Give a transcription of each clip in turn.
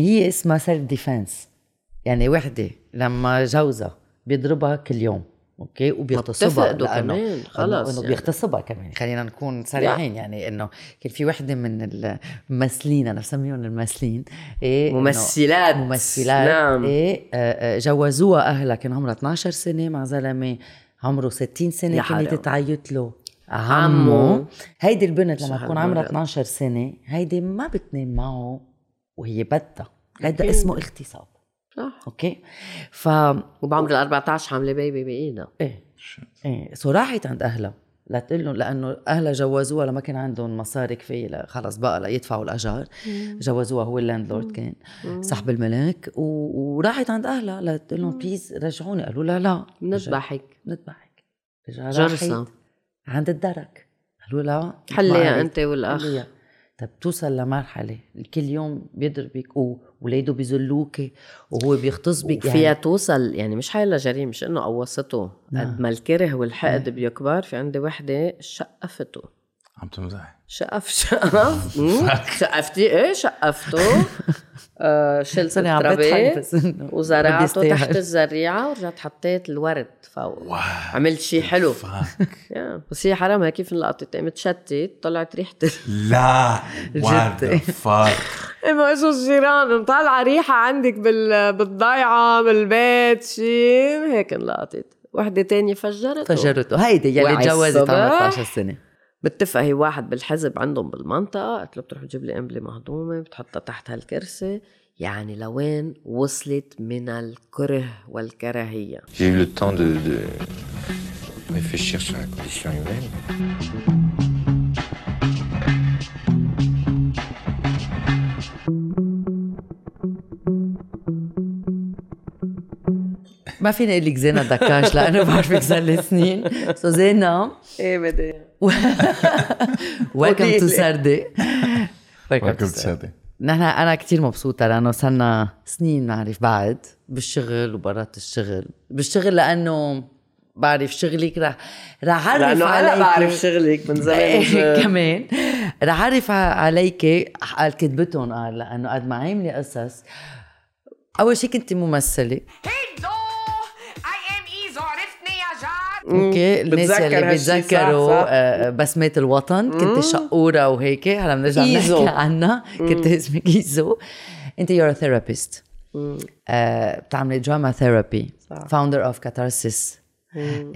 يعني هي اسمها self-defense يعني وحدة لما جوزها بيضربها كل يوم أوكي؟ وبيغتصبها. كمان خلص إنه يعني. بيغتصبها كمان. خلينا نكون صريحين يعني إنه كان في وحدة من الممثلين أنا بسميهم الممثلين إنه- ممثلات. ممثلات نعم. إيه آه، آه، جوزوها أهلها كان عمرها 12 سنة مع زلمة عمره 60 سنة كانت. تعيط له. عمو. هيدي البنت لما تكون عمرها هالمرض. 12 سنة هيدي ما بتنام معه. وهي بدها أكيد. اسمه اغتصاب. صح. أوكي؟ ف وبعمر ال 14 حاملة baby بإيدها. إيه. إيه. so راحت عند أهلها. لتقول لهم لأنه أهلها جوزوها لما كان عندهم مصاري كفاية خلص بقى ليدفعوا الأجار. جوزوها هو ال landlord كان صاحب الملك. و... وراحت عند أهلها. لتقول لهم please رجعوني. قالوا لا لا. نذبحك. نذبحك. رجع جرسة. عند الدرك. قالوا لا حليها أنت والأخ. حليها. طب توصل لمرحلة كل يوم بيضربك وولاده بيذلوكي وهو بيغتصبك وفيها يعني توصل يعني مش حيلا جريمة مش إنه قوصته. نعم. قد ما الكره والحقد بيكبر في عندي وحدة شقفته. عم تمزح شقف شقف. شقفتي إيه شقفته آه شلت الترابيه ما وزرعته. تحت الزريعه ورجعت حطيت الورد فوق عملت شيء حلو بس هي حرام كيف انلقطت قامت شتت طلعت ريحه لا وات فاك اما اجوا الجيران مطلعه ريحه عندك بال... بالضيعه بالبيت شيء هيك انلقطت وحده تانية فجرته فجرته هيدي يلي تجوزت عمرها الصبح 12 سنه بتفق هي واحد بالحزب عندهم بالمنطقة قلت له بتروح تجيب لي قنبلة مهضومة بتحطها تحت هالكرسي. يعني لوين وصلت من الكره والكراهية؟ J'ai eu le temps de, de réfléchir sur la condition humaine. ما فيني أقول لك زينة دكاش لأنه بعرفك صار لي سنين so زينة إيه بدي welcome to. Sarde welcome to Sarde نحن أنا كتير مبسوطة لأنه صرنا سنين نعرف بعض بالشغل وبرات الشغل. بالشغل لأنه بعرف شغلك رح رح أعرف لأنه أنا عليك بعرف شغلك من زمان إيه، كمان. رح أعرف عليك قال كتبتهم قال لأنه قد ما عاملة قصص. أول شيء كنت ممثلة. أوكي الناس بتذكر اللي بيتذكروا. آه، بسمات الوطن. كنت شقورة وهيك هلا بنرجع. نحكي عنها. كنت اسمك إيزو. أنت you're therapist بتعملي drama therapy founder of Catharsis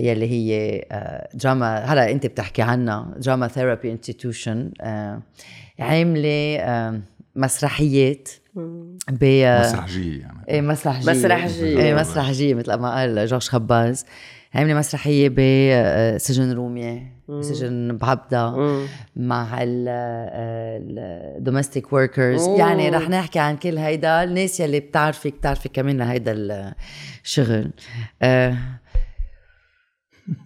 يلي هي آه، دراما هلا أنت بتحكي عنها drama therapy institution عاملة آه، مسرحيات ب آه، مسرحجية يعني. إيه مسرحجية. مسرحجية. إيه مسرحجية مثل ما قال جورج خباز. عاملة مسرحية بسجن رومية بسجن بعبدة مع ال domestic workers يعني رح نحكي عن كل هيدا. الناس يلي بتعرفك بتعرفك كمان لهيدا الشغل. آه،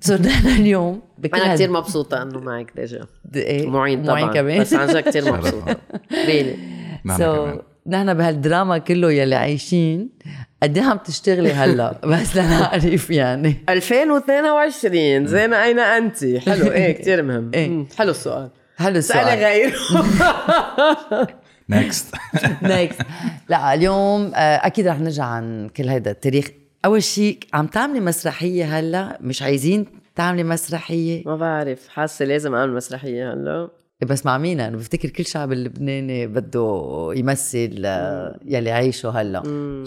صرنا اليوم هال- كتير مبسوطة إنه معك déjà. إيه، معين طبعا. معين كمان. بس عن جد كتير مبسوطة. really نحن بهالدراما كله يلي عايشين قد إيه عم تشتغلي هلا؟ بس لنعرف يعني. 2022 زينة أين أنت؟ حلو. إيه كتير مهم. إيه. حلو السؤال. حلو سألي السؤال. غير next next لا اليوم آه، أكيد رح نرجع عن كل هيدا التاريخ. أول شيء عم تعملي مسرحية هلا؟ مش عايزين تعملي مسرحية؟ ما بعرف. حاسة لازم أعمل مسرحية هلا. بس مع مين أنا بفتكر كل شعب اللبناني بده يمثل آه، يلي عايشه هلا.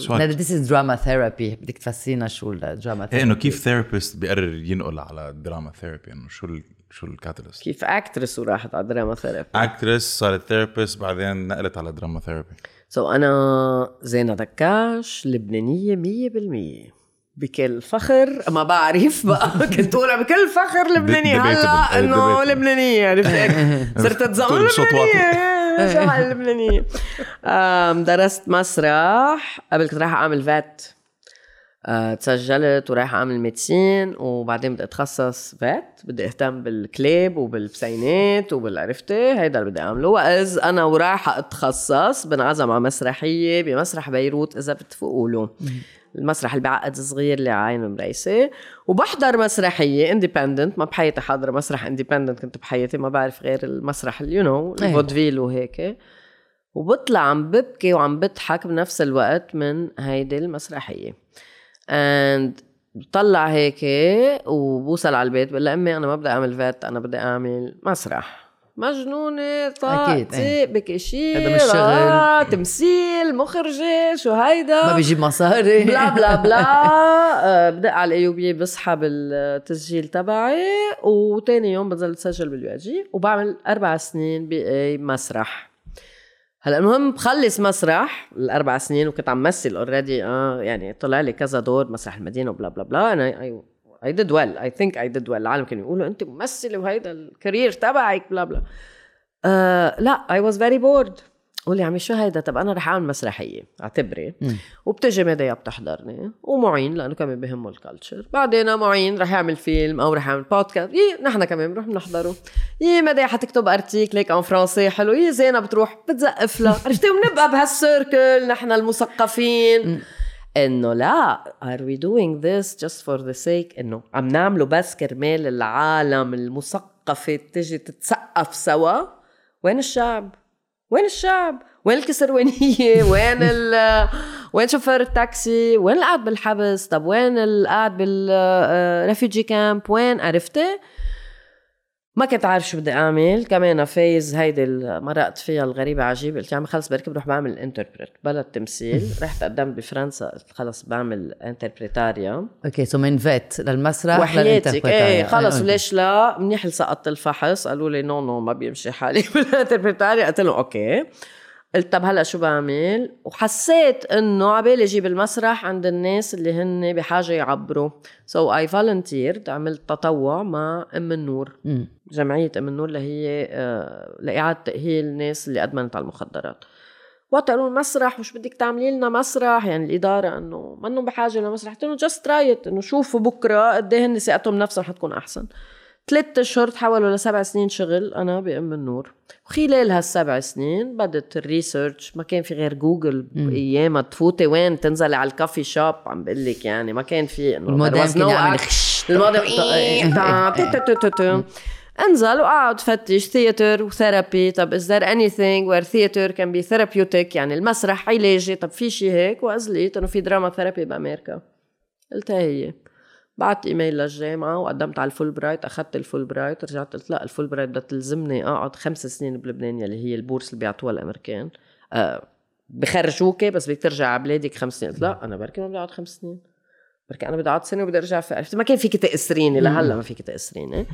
هذا this is drama therapy بدك تفسرينا شو الدراما إيه إنه كيف therapist بيقرر ينقل على ال drama therapy إنه شو ال شو ال catalyst كيف actress وراحت على drama therapy actress صارت therapist بعدين نقلت على drama therapy so أنا زينة دكاش لبنانية مية بالمية. بكل فخر. ما بعرف بقى. كنت اقولها بكل فخر لبنانية. Debatable. هلا إيه، إنه debatable. لبنانية عرفت هيك؟ صرت اتزعم لبنانية. شو لبنانية؟ آم، درست مسرح. قبل كنت رايحة أعمل vet. آه، تسجلت ورايحة أعمل medicine وبعدين بدي أتخصص vet بدي أهتم بالكلاب وبالبسينات وبالعرفتي هيدا اللي بدي أعمله. واذ أنا ورايحة أتخصص بنعزم على مسرحية بمسرح بيروت إذا بتفيقوا له المسرح اللي بعقد صغير اللي على عين مريسة وبحضر مسرحية independent ما بحياتي حاضرة مسرح independent كنت بحياتي ما بعرف غير المسرح you know إيه. ال vaudeville وهيك. وبطلع عم ببكي وعم بضحك بنفس الوقت من هيدي المسرحية. And بطلع هيك وبوصل على البيت بقول لها أمي أنا ما بدي أعمل vet أنا بدي أعمل مسرح. مجنونة أكيد، طقيتي إيه. بك شي هذا مش شغل. تمثيل مخرجة شو هيدا؟ ما بيجيب مصاري. بلا بلا بلا. آه، بدق على ال AUB بسحب التسجيل تبعي وتاني يوم بضل سجل بال USJ وبعمل أربع سنين بمسرح هلا المهم بخلص مسرح الأربع سنين وكنت عم مثل already آه يعني طلع لي كذا دور مسرح المدينة وبلا بلا بلا أنا I I did well I think I did well العالم كانوا يقولوا أنت ممثلة وهيدا ال career تبعك بلا بلا. آه لا I was very bored قول لي عمي شو هيدا؟ طب أنا رح أعمل مسرحية أعتبري. وبتجي ميديا بتحضرني ومعين لأنه كمان بهمه ال culture بعدين معين رح يعمل فيلم أو رح يعمل بودكاست يي نحن كمان بنروح بنحضره. يي ميديا حتكتب article هيك ان فرنسي حلو. يي زينة بتروح بتزقف لها. عرفتي؟ وبنبقى بهال circle نحن المثقفين. إنه لا are we doing this just for the sake إنه عم نعمله بس كرمال العالم المثقفة تجي تتثقف سوا. وين الشعب؟ وين الشعب؟ وين الكسروانية؟ وين ال وين شوفير التاكسي؟ وين اللي قاعد بالحبس؟ طب وين اللي قاعد بال refugee camp؟ وين عرفتي؟ ما كنت عارف شو بدي أعمل. كمان phase هيدي مرقت فيها الغريبة عجيبة. قلت يا عمي خلص بركي بروح بعمل interprète بلا التمثيل. رحت قدمت بفرنسا قلت خلص بعمل interprétariat أوكي so من vet للمسرح وحياتك. إيه خلص. وليش لا؟ منيح سقطت الفحص. قالوا لي no no ما بيمشي حالي بال interprétariat قلت لهم أوكي. قلت طب هلأ شو بعمل؟ وحسيت إنه عبالي أجيب المسرح عند الناس اللي هن بحاجة يعبروا. so I volunteered عملت تطوع مع أم النور. مم. جمعية ام النور اللي هي آه، لإعادة تأهيل الناس اللي ادمنت على المخدرات. وقت قالوا المسرح وش بدك تعملي لنا مسرح؟ يعني الإدارة إنه منهم بحاجة لمسرح؟ قلت لهم just try it إنه شوفوا بكرة قد إيه هن ثقتهم بنفسهم حتكون أحسن. ثلاث أشهر تحولوا لسبع سنين شغل أنا بام النور وخلال هالسبع سنين بدت ال research ما كان في غير جوجل ايامها تفوتي وين؟ تنزلي على ال coffee shop عم بقول لك يعني ما كان في إنه المودم كان يعمل. خش. المودم انزل وقعد فتش theater و therapy طب is there anything where theater can be therapeutic يعني المسرح علاجي طب في شيء هيك وإذ لقيت انه في drama therapy بامريكا قلت هي بعت ايميل للجامعه وقدمت على الفول برايت اخذت الفول برايت رجعت قلت لا الفول برايت بدها تلزمني اقعد خمس سنين بلبنان يلي هي ال bourse اللي بيعطوها الامريكان آه بخرجوكي بس بدك ترجع على بلادك خمس سنين قلت لا أنا بركي ما بدي اقعد خمس سنين بركي أنا بدي أقعد سنة وبدي أرجع في ما كان فيك تأسريني لهلأ ما فيك تأسريني.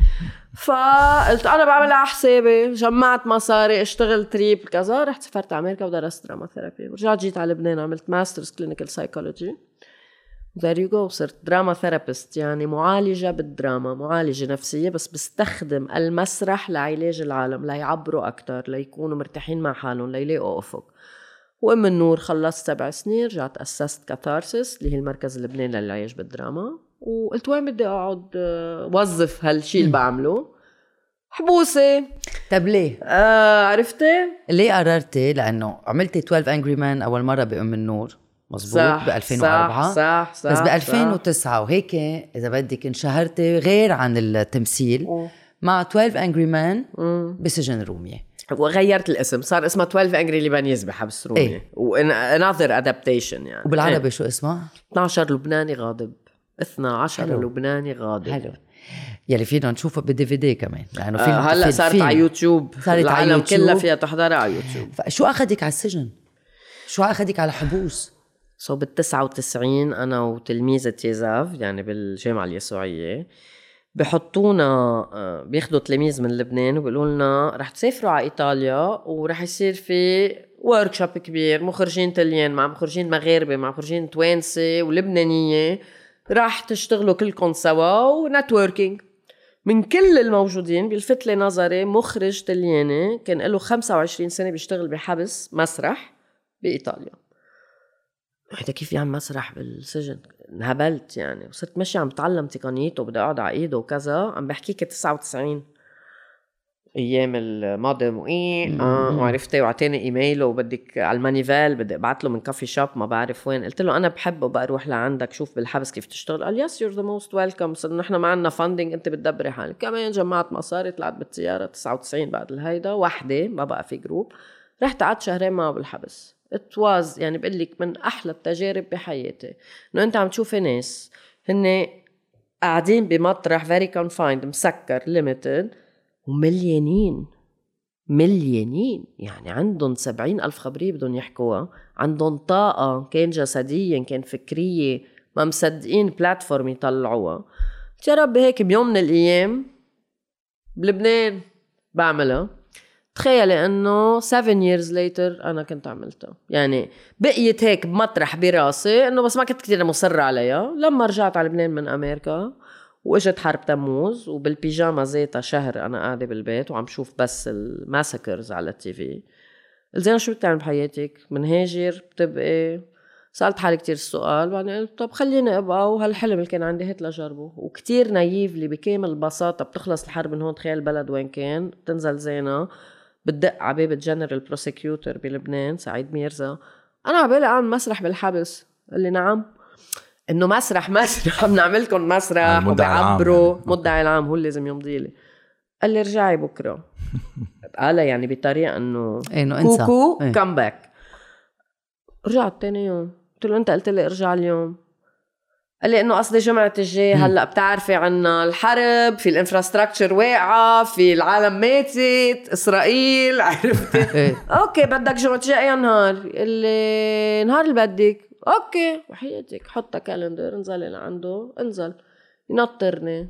فقلت أنا بعمل على حسابي جمعت مصاري اشتغل تريب كذا رحت سافرت على أمريكا ودرست drama therapy ورجعت جيت على لبنان عملت masters clinical psychology there you go صرت drama therapist يعني معالجة بالدراما معالجة نفسية بس بستخدم المسرح لعلاج العالم ليعبروا أكتر ليكونوا مرتاحين مع حالهم ليلاقوا أفق. وأم النور خلصت سبع سنين رجعت أسست Catharsis اللي هي المركز اللبناني للعلاج بالدراما. وقلت وين بدي أقعد آه، وظف هالشي اللي بعمله. حبوسة. طب ليه؟ آه عرفتي؟ ليه قررتي؟ لأنه عملتي 12 Angry Men أول مرة بأم النور. مزبوط ب 2004 صح صح صح. بس ب صح. 2009 وهيك إذا بدك انشهرتي غير عن التمثيل مع 12 Angry Men بسجن رومية. وغيرت الاسم صار اسمها 12 Angry Lebanese بحبس رومي إيه. و another adaptation يعني وبالعربي إيه. شو اسمها؟ 12 لبناني غاضب 12 حلو. لبناني غاضب حلو يلي فينا نشوفها بدي في دي كمان لأنه آه فيلم هلا صارت فيلم. على يوتيوب صارت على يوتيوب. كلها فيها تحضرها على يوتيوب فشو أخذك على السجن؟ شو أخذك على حبوس؟ so بال 99 أنا وتلميذة IESAV يعني بالجامعة اليسوعية بحطونا آه، بياخدوا تلاميذ من لبنان وبيقولوا لنا رح تسافروا على إيطاليا ورح يصير في workshop كبير مخرجين تليان مع مخرجين مغاربة مع مخرجين توانسة ولبنانية رح تشتغلوا كلكم سوا و networking. من كل الموجودين بيلفت لي نظري مخرج تلياني كان له 25 سنة بيشتغل بحبس مسرح بإيطاليا. هيدا كيف يعمل مسرح بالسجن؟ انهبلت يعني. وصرت ماشي عم بتعلم تقنيته وبدي أقعد على ايده وكذا. عم بحكيك 99 أيام المودم وايه آه وعرفتي وعطاني ايميله وبدك على المانيفال بدي ابعت له من coffee shop ما بعرف وين. قلت له أنا بحب وبقى أروح لعندك شوف بالحبس كيف تشتغل. قال yes you're the most welcome نحن ما عندنا funding أنت بتدبري حالك. كمان جمعت مصاري طلعت بالطياره 99 بعد الهيدا. وحدة ما بقى في group رحت قعدت شهرين معه بالحبس. it was يعني بقول لك من أحلى التجارب بحياتي. إنه أنت عم تشوفي ناس هن قاعدين بمطرح very confined مسكر limited ومليانين مليانين. يعني عندهم سبعين ألف خبرية بدهم يحكوها. عندهم طاقة كان جسديا كان فكرية ما مصدقين platform يطلعوها. يا رب هيك بيوم من الأيام بلبنان بعملها. تخيلي إنه 7 years later أنا كنت عملتها يعني بقيت هيك بمطرح براسي إنه بس ما كنت كثير مصرة عليها. لما رجعت على لبنان من أمريكا وإجت حرب تموز وبالبيجاما زيتها شهر أنا قاعدة بالبيت وعم شوف بس ال massacres على ال TV. قلت شو بدك تعمل بحياتك؟ منهاجر بتبقي. سألت حالي كتير السؤال بعدين قلت طب خليني أبقى وهالحلم اللي كان عندي هات لجربه وكتير naively بكامل البساطة بتخلص الحرب من هون تخيل البلد وين كان بتنزل زينة. بتدق على باب ال general prosecutor بلبنان سعيد ميرزا. أنا عبالي أعمل مسرح بالحبس. قال لي نعم. إنه مسرح مسرح. بنعمل لكم مسرح المدعي العام وبيعبروا يعني. مدعي العام هو اللي لازم يمضي لي. قال لي ارجعي بكرة. قالها يعني بطريقة إنه إيه، إنه انسى. كوكو. come back رجعت تاني يوم. قلت له أنت قلت لي ارجع اليوم. قال لي إنه قصدي جمعة الجاي هلأ بتعرفي عنا الحرب في ال infrastructure واقعة في العالم ماتت إسرائيل عرفتي؟ إيه. okay بدك جمعة الجاي اي نهار. اللي نهار اللي بدك. okay وحياتك. حطها calendar انزلي لعنده. انزل. ينطرني.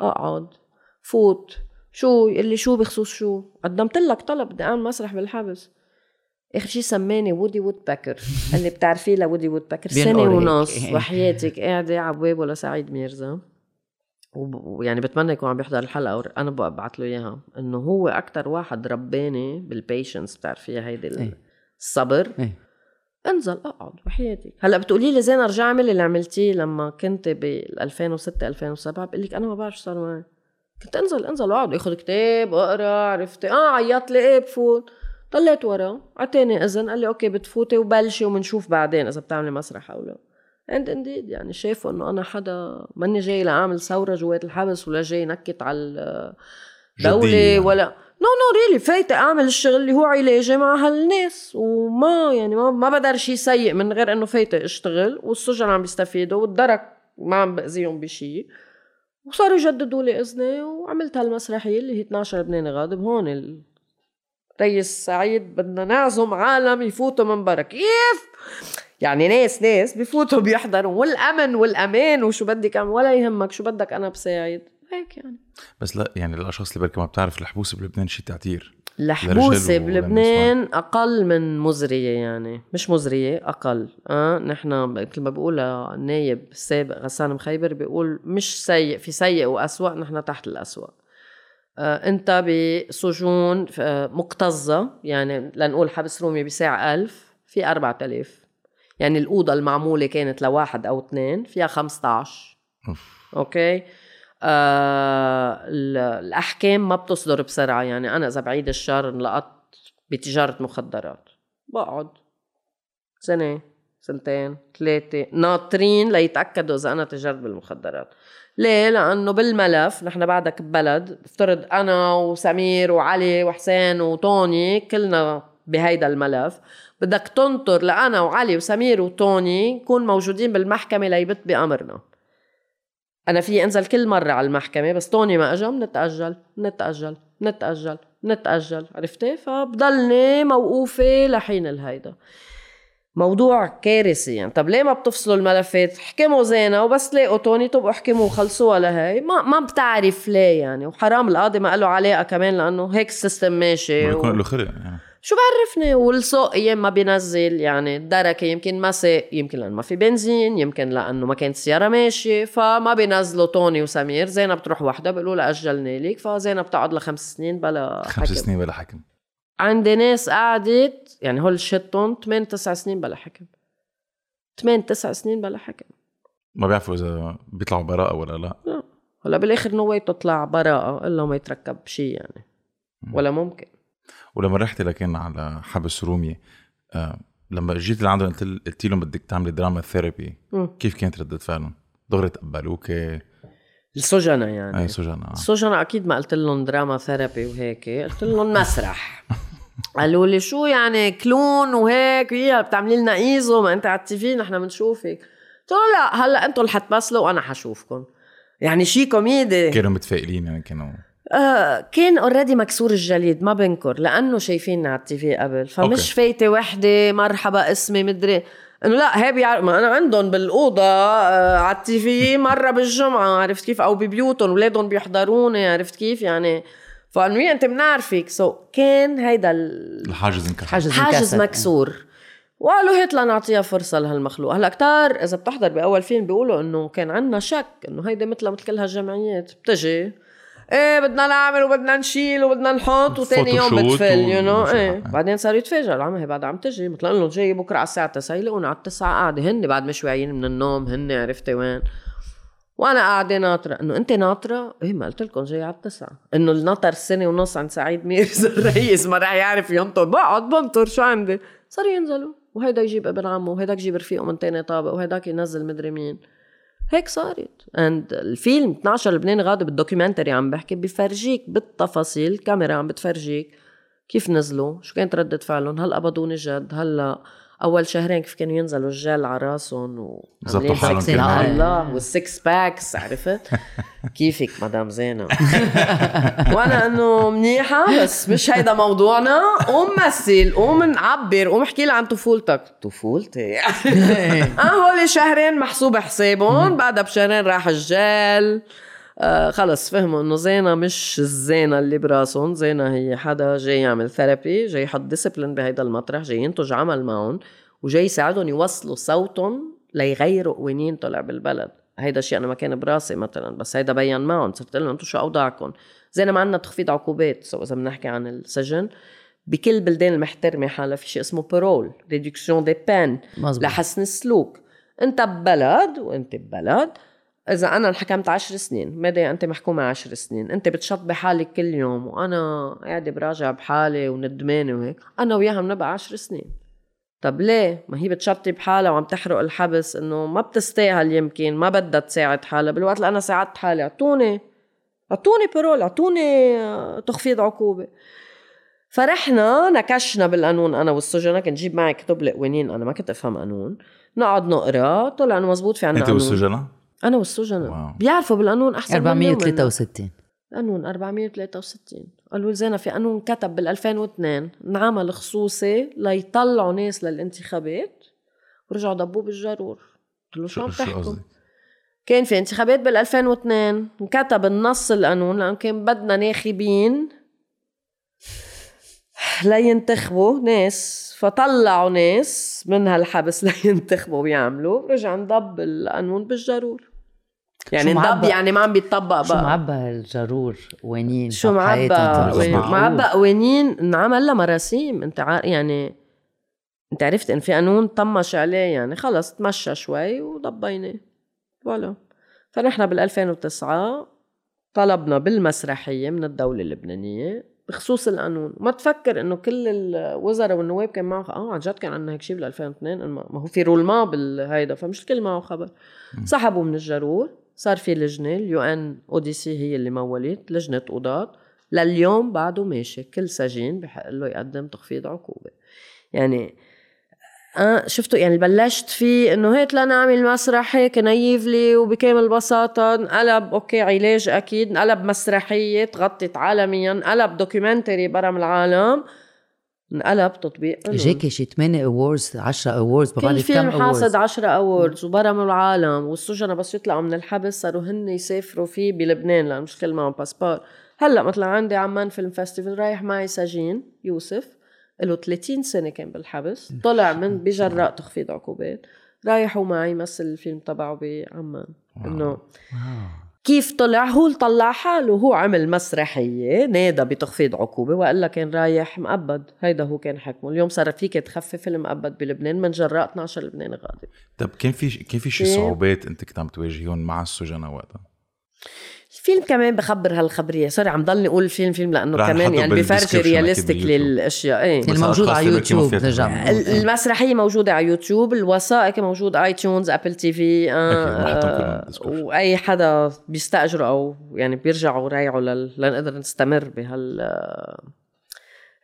أقعد. فوت. شو؟ اللي شو بخصوص شو؟ قدمت لك طلب بدي اعمل مسرح بالحبس. اخر شيء سماني Woody Woodpecker قال لي بتعرفيه ل Woody Woodpecker سنه. ونص. وحياتك قاعدة على بوابه لسعيد ميرزا. ويعني بتمنى يكون عم بيحضر الحلقة. أنا ابعت له إياها. إنه هو أكتر واحد رباني بال patience بتعرفيها هيدي إيه. الصبر. إيه. انزل اقعد وحياتك. هلأ بتقولي لي زين أرجع أعمل اللي عملتيه لما كنت بال 2006 2007 بقول لك أنا ما بعرف شو صار معي. كنت انزل انزل واقعد اخذ كتاب واقرا عرفتي آه عيط لي إيه بفوت. طلعت ورا اعطاني أذن قال لي okay بتفوتي وبلشي وبنشوف بعدين إذا بتعملي مسرح أو لا and indeed يعني شافوا إنه أنا حدا ماني جاي لأعمل ثورة جوات الحبس ولا جاي نكت على يعني. ولا no no really فايتة أعمل الشغل اللي هو علاجي مع هالناس وما يعني ما ما بدر شيء سيء من غير إنه فايتة أشتغل والسجن عم بيستفيدوا والدرك ما عم بأذيهم بشيء وصاروا يجددوا لي إذني وعملت هالمسرحية اللي هي 12 لبناني غاضب هون ريس سعيد بدنا نعزم عالم يفوتوا من برا. كيف؟ يعني ناس ناس بفوتوا بيحضروا. والأمن والأمان وشو بدك اعمل ولا يهمك شو بدك أنا بساعد. هيك يعني. بس لا يعني الاشخاص اللي بركي ما بتعرف الحبوس بلبنان شيء تعتير. الحبوسة بلبنان أقل من مزرية يعني. مش مزرية أقل. أه نحن مثل ما بقول النايب السابق غسان مخيبر بيقول مش سيء في سيء وأسوأ نحن تحت الأسوأ. آه أنت بسجون آه، مكتظة يعني لنقول حبس رومي بساعة ألف في أربعة آلاف. يعني الأوضة المعمولة كانت لواحد أو اثنين فيها 15 أوف. أوكي؟ آه ال- الأحكام ما بتصدر بسرعة. يعني أنا إذا بعيد الشر انلقطت بتجارة مخدرات. بقعد. سنة سنتين ثلاثة. ناطرين ليتأكدوا إذا أنا تجرت بالمخدرات. ليه؟ لأنه بالملف نحن بعدك ببلد افترض أنا وسمير وعلي وحسين وتوني كلنا بهيدا الملف. بدك تنطر لأنا وعلي وسمير وتوني نكون موجودين بالمحكمة ليبت بأمرنا. أنا في أنزل كل مرة على المحكمة بس توني ما إجا نتاجل نتاجل نتاجل نتاجل عرفتي؟ فبضلني موقوفة لحين الهيدا. موضوع كارثي يعني طب ليه ما بتفصلوا الملفات؟ احكموا زينة وبس تلاقوا توني تبقوا احكموا وخلصوها لهي ما ما بتعرف ليه يعني. وحرام القاضي ما له علاقه كمان لأنه هيك ال system ماشي ما و... يكون له خلق يعني. شو بعرفني؟ والسوق أيام ما بينزل يعني الدركة يمكن ما ساق يمكن لأنه ما في بنزين يمكن لأنه ما كانت السيارة ماشية فما بينزلوا توني وسمير. زينب بتروح وحدة بيقولوا لها اجلنا لك فزينب بتقعد لخمس سنين بلا خمس حكم. سنين بلا حكم. عندي ناس قعدت يعني هول شتهم 8 9 سنين بلا حكم. 8 9 سنين بلا حكم. ما بيعرفوا إذا بيطلعوا براءة ولا لا. هلا بالآخر no تطلع براءة إلا ما يتركب شيء يعني. ولا ممكن. ولما رحت لكن على حبس رومي آه لما جيت لعندهم قلت قلت لهم بدك تعملي drama therapy. كيف كانت ردة فعلهم؟ دغري تقبلوك اي السجنة يعني. سجن آه. السجنة أكيد ما قلت لهم drama therapy وهيك قلت لهم مسرح. قالوا لي شو يعني clown وهيك؟ هي بتعملي لنا ايزو ما انت على ال TV نحن بنشوفك. قلت له لا هلا أنتم اللي حتمثلوا وأنا حشوفكم يعني شي كوميدي. كانوا متفائلين يعني كانوا آه كان already مكسور الجليد ما بنكر لأنه شايفيننا على ال TV قبل. فمش. فايتة وحدة مرحبا اسمي مدري. إنه لا هي بيعرف ما أنا عندهم بالأوضة آه على ال TV مرة بالجمعة عرفت كيف؟ أو ببيوتهم اولادهم بيحضروني عرفت كيف؟ يعني فانه أنت بنعرفك so so, كان هيدا ال- الحاجز انكسر. حاجز. مكسور. وقالوا هات لنعطيها فرصة لهالمخلوق. هلا كتار إذا بتحضر بأول فيلم بيقولوا إنه كان عنا شك إنه هيدي مثلها مثل كل هالجمعيات بتجي إيه بدنا نعمل وبدنا نشيل وبدنا نحط وتاني يوم بتفل you know إيه. بعدين صاروا يتفاجئوا العمى هي بعد عم تجي. مثل لهم جاي بكرة على الساعة 9 يلاقونا على التسعة قاعدة. هن بعد مش واعيين من النوم هن عرفتي وين؟ وأنا قاعدة ناطرة. إنه انت ناطرة؟ إيه ما قلت لكم جاي على التسعة. إنه النطر سنة ونص عند سعيد ميرزا الرئيس ما رح يعرف ينطر. بقعد بنطر شو عندي؟ صاروا ينزلوا. وهيدا يجيب ابن عمه وهيداك يجيب رفيقه من تاني طابق وهيداك ينزل مدري مين. هيك صارت. and الفيلم 12 لبناني غاضب بال documentary عم بحكي بفرجيك بالتفاصيل الكاميرا عم بتفرجيك كيف نزلوا شو كانت ردة فعلهم هل قبضوني جد هلا أول شهرين كيف كانوا ينزلوا الجل على راسهم كل مرة. الله وال six packs عرفت؟ كيفك مدام زينب؟ وأنا إنه منيحة بس مش هيدا موضوعنا. قوم مثل قوم نعبر قوم احكي لي عن طفولتك. طفولتي؟ آه هول شهرين محسوب حسابهم. بعدها بشهرين راح الجال آه خلص فهموا إنه زينة مش الزينة اللي براسهم. زينة هي حدا جاي يعمل therapy جاي يحط discipline بهيدا المطرح جاي ينتج عمل معهم وجاي يساعدهم يوصلوا صوتهم ليغيروا قوانين طلع بالبلد. هيدا الشيء أنا ما كان براسي مثلا بس هيدا بين معهم. صرت لهم أنتم شو أوضاعكم؟ زينا ما عندنا تخفيض عقوبات so إذا بنحكي عن السجن بكل البلدان المحترمة حالها في شيء اسمه parole réduction de peine. لحسن السلوك. انت ببلد وانت ببلد إذا أنا انحكمت عشر سنين مدى أنت محكومة عشر سنين أنت بتشط بحالك كل يوم وأنا قاعدة براجع بحالي وندمانة وهيك أنا وياها بنبقى عشر سنين. طب ليه؟ ما هي بتشطي بحالها وعم تحرق الحبس إنه ما بتستاهل يمكن ما بدها تساعد حالها بالوقت اللي أنا ساعدت حالي أعطوني أعطوني بارول أعطوني آه، تخفيض عقوبة. فرحنا نكشنا بالقانون أنا والسجناء كنت جيب معي كتب القوانين أنا ما كنت أفهم قانون. نقعد نقرأ طلع إنه مزبوط في عنا أنت والسجناء أنا والسجناء واو. بيعرفوا بالقانون أحسن مني ومنك. 463 قانون 463 قالوا زينا في قانون كتب بال 2002 انعمل خصوصي ليطلعوا ناس للانتخابات ورجعوا ضبوه بالجرور. قلت له شو عم تحكوا؟ كان في انتخابات بال 2002 انكتب النص القانون لأنه كان بدنا ناخبين لينتخبوا ناس. فطلعوا ناس من هالحبس لينتخبوا ويعملوا رجع انضب القانون بالجرور. يعني شو انضب يعني ما عم بيطبق شو بقى. معبى الجرور وينين؟ شو معبى. معبى قوانين انعمل لها مراسيم. انت عار يعني انت عرفت إن في قانون طمش عليه يعني خلص تمشى شوي وضبيناه. فوالا. فنحن بال 2009 طلبنا بالمسرحية من الدولة اللبنانية بخصوص القانون. ما تفكر إنه كل الوزراء والنواب كان معه آه عن جد كان عندنا هيك شيء بال 2002 ما ما هو في رولما بالهيدا فمش الكل معه خبر. سحبوا من الجرور. صار في لجنة ال UNODC هي اللي مولت لجنة قضاة. لليوم بعده ماشي كل سجين بحق له يقدم تخفيض عقوبة. يعني آه شفتوا؟ يعني بلشت فيه إنه هيك لنعمل مسرح هيك naively وبكامل بساطة انقلب okay علاج أكيد انقلب مسرحية تغطت عالميا انقلب documentary برا من العالم. انقلب تطبيق. جاكي شي 8 awards 10 awards كل فيلم حاصد awards 10 awards وبرموا العالم والسجناء بس يطلعوا من الحبس صاروا هن يسافروا فيه بلبنان لأنه مش كل معهم passeport هلأ مثلا عندي عمان film festival رايح معي سجين يوسف له 30 سنة كان بالحبس طلع من بجراء تخفيض عقوبات رايح ومعي يمثل الفيلم تبعه بعمان. إنه كيف طلع هو طلع حاله هو عمل مسرحية نادى بتخفيض عقوبة وإلا كان رايح مؤبد هيدا هو كان حكمه اليوم صار فيك تخفف المؤبد بلبنان من جراء 12 لبناني غاضب طب كان في كان في شي؟ صعوبات انت كنت عم تواجههم مع السجناء وقتها؟ الفيلم كمان بخبر هالخبرية. سوري عم ضلني أقول الفيلم فيلم لأنه رح كمان يعني بفرجي رياليستيك. للأشياء. إيه. اللي بس موجود على يوتيوب كانوا فيها نجم. ال- المسرحية موجودة على يوتيوب الوثائقي موجود اي تيونز آبل تي في كلهم بالدescription. وأي حدا بيستأجروا أو يعني بيرجعوا رايعوا لل... لنقدر نستمر بهال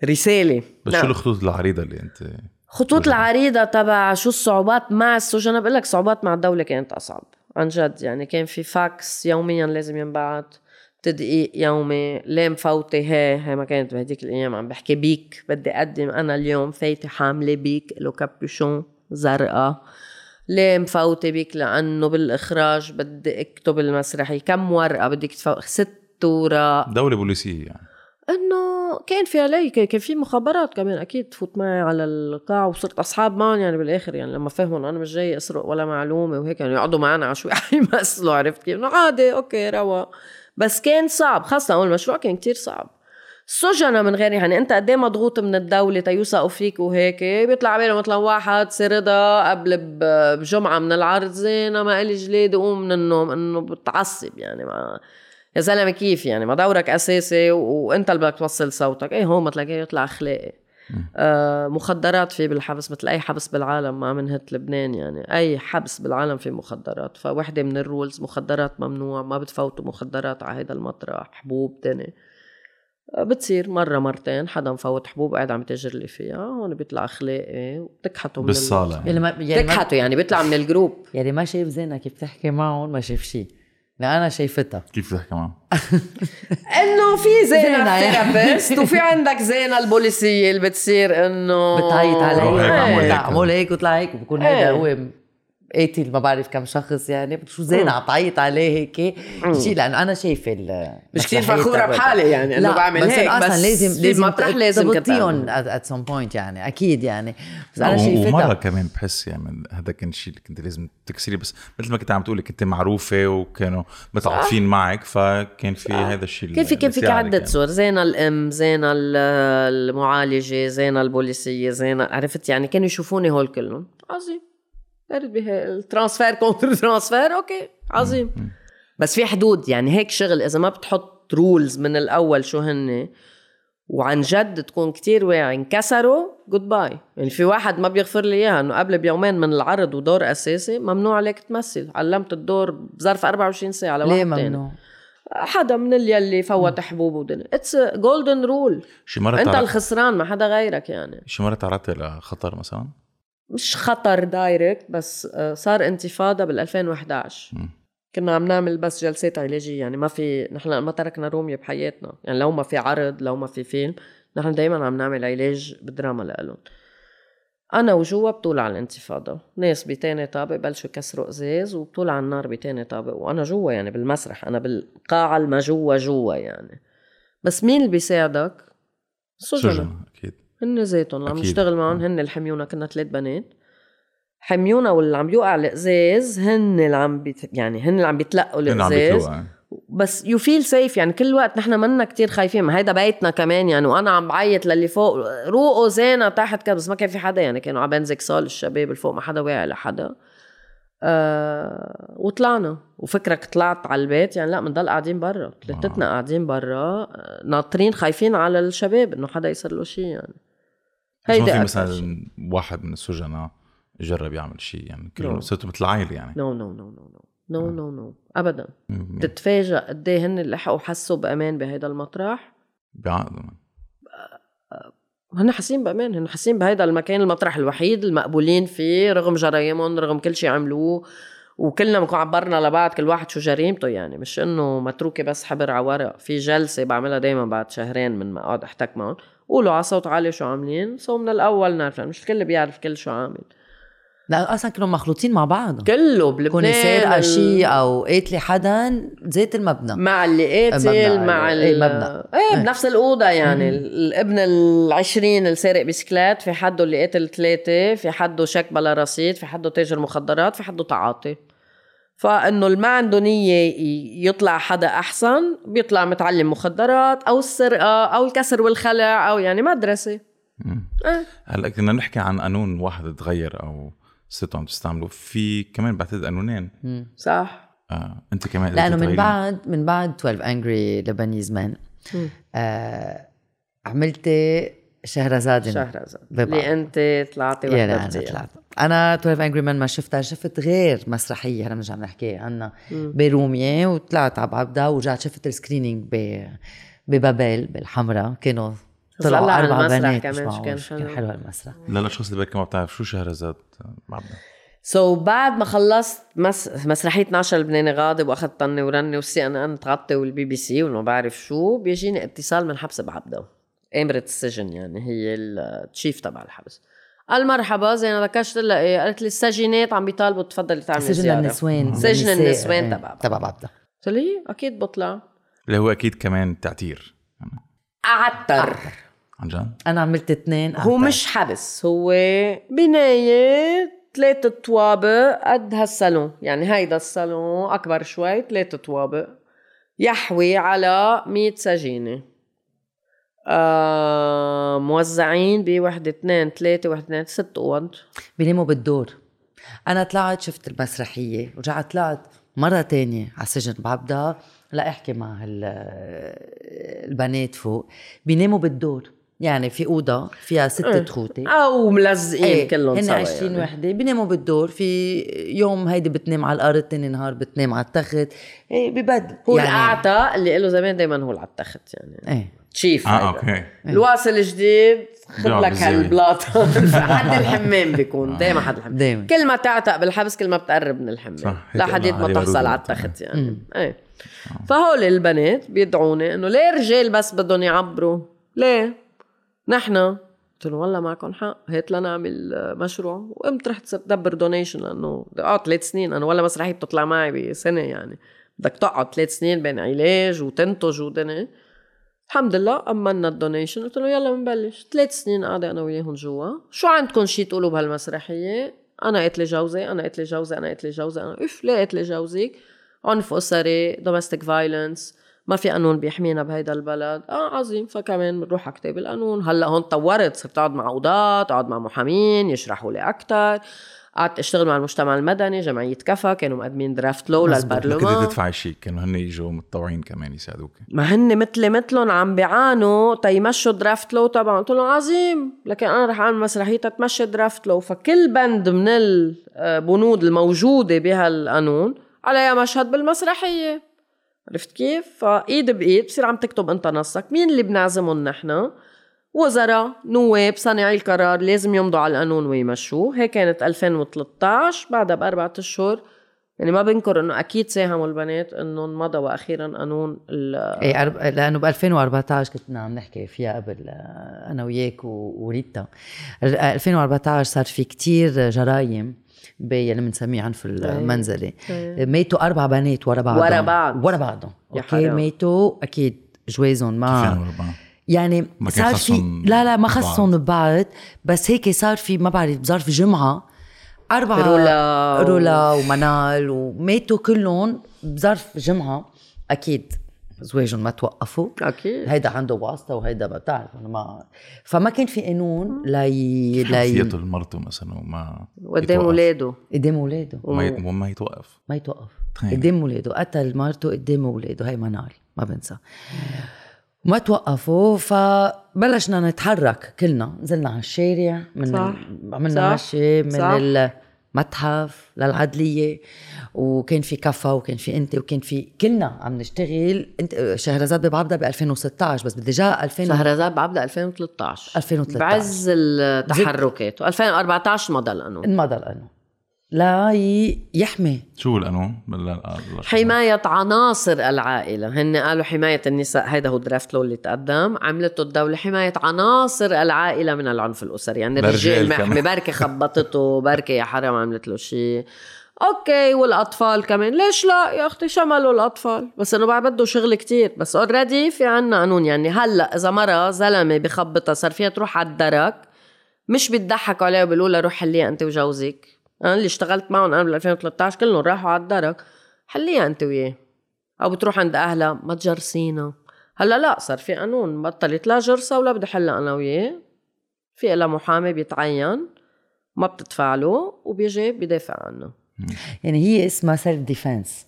رسالة. بس نعم. شو الخطوط العريضة اللي أنت خطوط العريضة تبع شو الصعوبات مع السجن؟ بقول لك صعوبات مع الدولة كانت أصعب. عن جد يعني كان في فاكس يوميا لازم ينبعت تدقيق يومي ليه مفوتة هي هي ما كانت بهديك الأيام عم بحكي بيك بدي أقدم أنا اليوم فايتة حاملة بيك له كابيشون زرقاء. ليه مفوتة بيك لأنه بالإخراج بدي أكتب المسرحية كم ورقة بدك تفوت ست وراق دولة بوليسية يعني. إنه كان في علي كان في مخابرات كمان أكيد تفوت معي على القاع وصرت أصحاب معهم يعني بالآخر يعني لما فهموا أنا مش جاي أسرق ولا معلومة وهيك يعني يقعدوا معنا على شوي يمثلوا عرفت كيف؟ إنه عادي أوكي روا بس كان صعب خاصة أول مشروع كان كتير صعب. سجنة من غير يعني أنت قد مضغوط من الدولة تيوثقوا فيك وهيك؟ بيطلع علينا مثلا واحد سردا قبل بجمعة من العرض زينة ما إلي جليد قوم من النوم إنه بتعصب يعني ما يا زلمة كيف يعني؟ ما دورك أساسي. وأنت اللي بدك توصل صوتك. إيه هون ما تلاقيه يطلع أخلاقي. آه مخدرات في بالحبس مثل أي حبس بالعالم ما من هت لبنان يعني. أي حبس بالعالم في مخدرات. فوحدة من ال rules مخدرات ممنوع ما بتفوتوا مخدرات على هيدا المطرح. حبوب تاني. آه، بتصير مرة مرتين حدا مفوت حبوب قاعد عم يتاجر لي فيها. هون بيطلع أخلاقي. وبتكحته من بالصالة. يعني يعني. ما يعني يعني بيطلع من ال group. يعني ما شايف زينة كيف تحكي معهم ما شايف شيء أنا شايفتها كيف تحكي معه؟ إنه في يعني. ثيرابيست وفي عندك زينة البوليسية اللي بتصير إنه بتعيط روح هيك علي أعمل هيك. وطلع هيك وبكون هيدا إيه. هو قاتل ما بعرف كم شخص يعني شو زين عم تعيط عليه هيك شيء لأنه أنا شايفة ال- مش فخورة تبعتها. بحالي يعني لا بعمل بس هيك، أصلا بس لازم لازم مطرح لازم أعمل. ات سم بوينت يعني أكيد يعني. بس أنا و- ومرة كمان بحس يعني هذا كان شيء اللي كنت لازم تكسري بس مثل ما كنت عم تقولي كنت معروفة وكانوا متعاطفين معك فكان في هذا الشيء كان في كان في يعني. صور زينة الأم زينة ال- المعالجة زينة البوليسية زينة عرفت يعني كانوا يشوفوني هول كلهم. عظيم. ال transfert contre-transfert okay عظيم بس في حدود يعني هيك شغل. إذا ما بتحط rules من الأول شو هن وعن جد تكون كتير واعي. انكسروا goodbye يعني في واحد ما بيغفر لي إياها إنه قبل بيومين من العرض ودور أساسي ممنوع عليك تمثل. علمت الدور بظرف 24 ساعة لواحد ليه تاني. ممنوع؟ حدا من اللي فوت حبوب ودنيا اتس جولدن رول شي مرة أنت تعرض... الخسران ما حدا غيرك يعني. شي مرة تعرضتي لخطر مثلا؟ مش خطر دايركت بس آه، صار انتفاضة بال 2011 مم. كنا عم نعمل بس جلسات علاجية يعني ما في نحن ما تركنا رومية بحياتنا. يعني لو ما في عرض لو ما في فيلم نحن دائما عم نعمل علاج بالدراما لإلهم. أنا وجوا بطول على الانتفاضة. ناس بتاني طابق بلشوا يكسروا إزاز وبطول على النار بتاني طابق. وأنا جوا يعني بالمسرح. أنا بالقاعة الما جوا جوا يعني. بس مين اللي بيساعدك؟ سجن هن ذاتهم اللي عم. نشتغل معهم هن اللي حميونا كنا ثلاث بنات. حميونا واللي عم يوقع الازاز هن اللي عم بيت يعني هن اللي عم بيتلقوا الازاز بيتلوقع بس يو فيل سيف يعني كل وقت نحن منا كتير خايفين. ما هيدا بيتنا كمان يعني وأنا عم بعيط للي فوق. روقوا زينة تحت كده بس ما كان في حدا يعني. كانوا على بنزك صال الشباب الفوق ما حدا واعي لحدا. آه وطلعنا. وفكرك طلعت على البيت يعني لا بنضل قاعدين برا. ثلاثتنا قاعدين برا آه، ناطرين خايفين على الشباب إنه حدا يصير له شيء يعني. هيدا في مثلا واحد من السجناء جرب يعمل شيء يعني كلهم no. صرتوا مثل عائله يعني. no no no no no. no نعم. no ابدا. بتتفاجئ قد إيه هن لحقوا حسوا بأمان بهيدا المطرح؟ بعقلهم آه، آه، هن حاسين بأمان. هن حاسين بهيدا المكان المطرح الوحيد المقبولين فيه رغم جرايمهم رغم كل شيء عملوه. وكلنا بنكون عبرنا لبعض كل واحد شو جريمته يعني. مش انه متروكة بس حبر عورق في جلسة بعملها دائما بعد شهرين من ما أقعد أحتك معهم قولوا على صوت عالي شو عاملين. سو من الأول نعرف مش الكل بيعرف كل شو عامل. لا أصلا كانوا مخلوطين مع بعض. كله بلبنان. كوني سارقه ال- شيء أو قاتلي حدا زيت المبنى. مع اللي قاتل مبنى، مع إيه، ال مبنى. إيه بنفس الأوضة يعني. الابن العشرين اللي سارق بسكلات في حده اللي قاتل ثلاثة في حده شيك بلا رصيد في حده تاجر مخدرات في حده تعاطي. فإنه اللي ما عنده نية يطلع حدا أحسن بيطلع متعلم مخدرات أو السرقة أو الكسر والخلع أو يعني مدرسة. إيه. هلأ كنا نحكي عن قانون واحد تغير أو صرتوا عم تستعملوا في كمان بعتقد قانونين صح آه. أنت كمان قدرتي لأنه من. بعد من بعد 12 Angry Lebanese Men. آه عملتي شهرزاد شهرزاد. اللي أنت طلعتي يا لا أنا طلعت. أنا 12 Angry Men ما شفتها شفت غير مسرحية هلا مش عم نحكي عنها برومية وطلعت على بعبدا ورجعت شفت ال screening ب ببابل بالحمراء. كانوا طلعوا أربع المسرح بنات كمان،. كان حلو. المسرح للاشخاص اللي بركي ما بتعرف شو شهرزاد بعدها سو so, بعد ما خلصت مس... مسرحية 12 لبناني غاضب وأخذت طنة ورنة وال CNN تغطي والبي بي سي وما بعرف شو بيجيني اتصال من حبس بعبده آمرة السجن يعني هي ال chief تبع الحبس. قال مرحبا زين ذكرت لها إيه قالت لي السجينات عم بيطالبوا تفضلي تعملي سجن زيارة. النسوان. سجن النسوان إيه، تبع تبع بعبده قلت لي أكيد بطلع. اللي هو أكيد كمان تعتير. أعتر. عن جد؟ أنا عملت اثنين هو مش حبس هو بناية ثلاثة طوابق قد هالصالون. يعني هيدا الصالون أكبر شوي ثلاثة طوابق. يحوي على مية سجينة. آه موزعين بوحدة اثنين ثلاثة وحدة اثنين ست أوض بيناموا بالدور. أنا طلعت شفت المسرحية ورجعت طلعت مرة تانية على سجن بعبدا لا أحكي مع البنات فوق. بيناموا بالدور. يعني في أوضة فيها ستة خوته أو ملزقين إيه كلهم هن سوا 20 يعني. وحدة. بيناموا بالدور. في يوم هيدي بتنام على الأرض تاني نهار بتنام على التخت. إيه ببدل. هو يعني اللي له زمان دايما هو على التخت يعني. إيه. تشيف آه هيدا. أوكي. الواصل الجديد خد لك. هالبلاطه حد الحمام بيكون دائما حد الحمام. دايماً. كل ما تعتق بالحبس كل ما بتقرب من الحمام. لحديت ما تحصل على. التخت يعني. إيه. فهول البنات بيدعوني إنه ليه الرجال بس بدهم يعبروا؟ ليه؟ نحن. قلت له والله معكم حق. هات لنعمل آه، مشروع. وقمت رحت تدبر دونيشن لأنه آه ثلاث سنين. أنا ولا مسرحية بتطلع معي بسنة يعني. بدك تقعد ثلاث سنين بين علاج وتنتج ودني. الحمد لله أمنا ال donation. قلت له يلا بنبلش ثلاث سنين قاعدة أنا وياهم جوا. شو عندكم شي تقولوا بهالمسرحية؟ أنا قتلي جوزي أنا قتلي جوزي أنا قتلي جوزي. أنا إف ليه قتلي جوزك. عنف أسري domestic violence ما في قانون بيحمينا بهيدا البلد. آه عظيم. فكمان بنروح على كتاب القانون. هلأ هون طورت. صرت اقعد مع قضاة اقعد مع محامين يشرحوا لي أكثر قعدت اشتغل مع المجتمع المدني جمعية كفا كانوا مقدمين draft law ما للبرلمان. كنت تدفعي شيء كانوا هن يجوا متطوعين كمان يساعدوك. ما هن مثلي مثلهم عم بيعانوا تيمشوا درافت لو تبعهم. قلت لهم عظيم لكن أنا رح أعمل مسرحية تتمشى درافت لو. فكل بند من البنود الموجودة بهالقانون عليها مشهد بالمسرحية. عرفت كيف؟ فإيد بإيد بصير عم تكتب أنت نصك، مين اللي بنعزمهم نحن؟ وزراء، نواب، صانعي القرار لازم يمضوا على القانون ويمشوه، هيك كانت 2013 بعدها بأربعة أشهر. يعني ما بنكر إنه أكيد ساهموا البنات انه مضى وأخيرا قانون ال- إيه أرب... لأنه ب 2014 كنا عم نحكي فيها قبل آه، أنا وياك و- وريتا. ال- آه، 2014 صار في كتير جرايم اللي بنسميه عنف المنزلي. ماتوا أربع بنات ورا بعضهم. ورا بعض. ورا بعضهم. أوكي. ماتوا أكيد جوازهم بعض. يعني ما كان صار في خصهم لا لا ما. خصهم ببعض بس هيك صار في ما بعرف بظرف جمعة أربعة رولا و- رولا ومنال وماتوا كلهم بظرف جمعة أكيد زواجهم ما توقفوا. أكيد. هيدا عنده واسطة وهيدا ما بتعرف أنا ما فما كان في قانون لي لي حياته لمرته مثلا وما قدام. اولاده قدام اولاده وما ي- وما يتوقف. ما يتوقف. تخيل. قدام اولاده قتل مرته قدام اولاده هي منال ما بنسى. ما توقفوا فبلشنا نتحرك كلنا نزلنا على الشارع من صح. عملنا صح. مشي من صح. المتحف للعدلية وكان في كفا وكان في انت وكان في كلنا عم نشتغل انت شهرزاد ببعبدا ب 2016 بس بدي جاء 2000 شهرزاد بعبدا 2013 2013. بعز التحركات و2014 مضى القانون انمضى القانون لا ي- يحمي. شو القانون؟ حماية عناصر العائلة. هن قالوا حماية النساء هيدا هو درافت لو اللي تقدم. عملته الدولة. حماية عناصر العائلة من العنف الأسري. يعني الرجال محمي. بركة خبطته بركة يا حرام عملت له شيء أوكي والأطفال كمان. ليش لا يا أختي؟ شملوا الأطفال. بس إنه بعد بده شغل كتير. بس already في عنا قانون. يعني هلأ إذا مرة زلمة بخبطها صار فيها تروح على الدرك مش بيضحكوا عليها وبيقولوا لها روح حليها أنت وجوزك. أنا اللي اشتغلت معهم أنا بال 2013 كلهم راحوا على الدرك. حليها أنت وياه؟ أو بتروح عند أهلها؟ ما تجرسينا. هلأ لا صار في قانون. بطلت لا جرسة ولا بدي حلها أنا وياه. في لها محامي بيتعين ما بتدفع له وبيجي بيدافع عنه. يعني هي اسمها self defense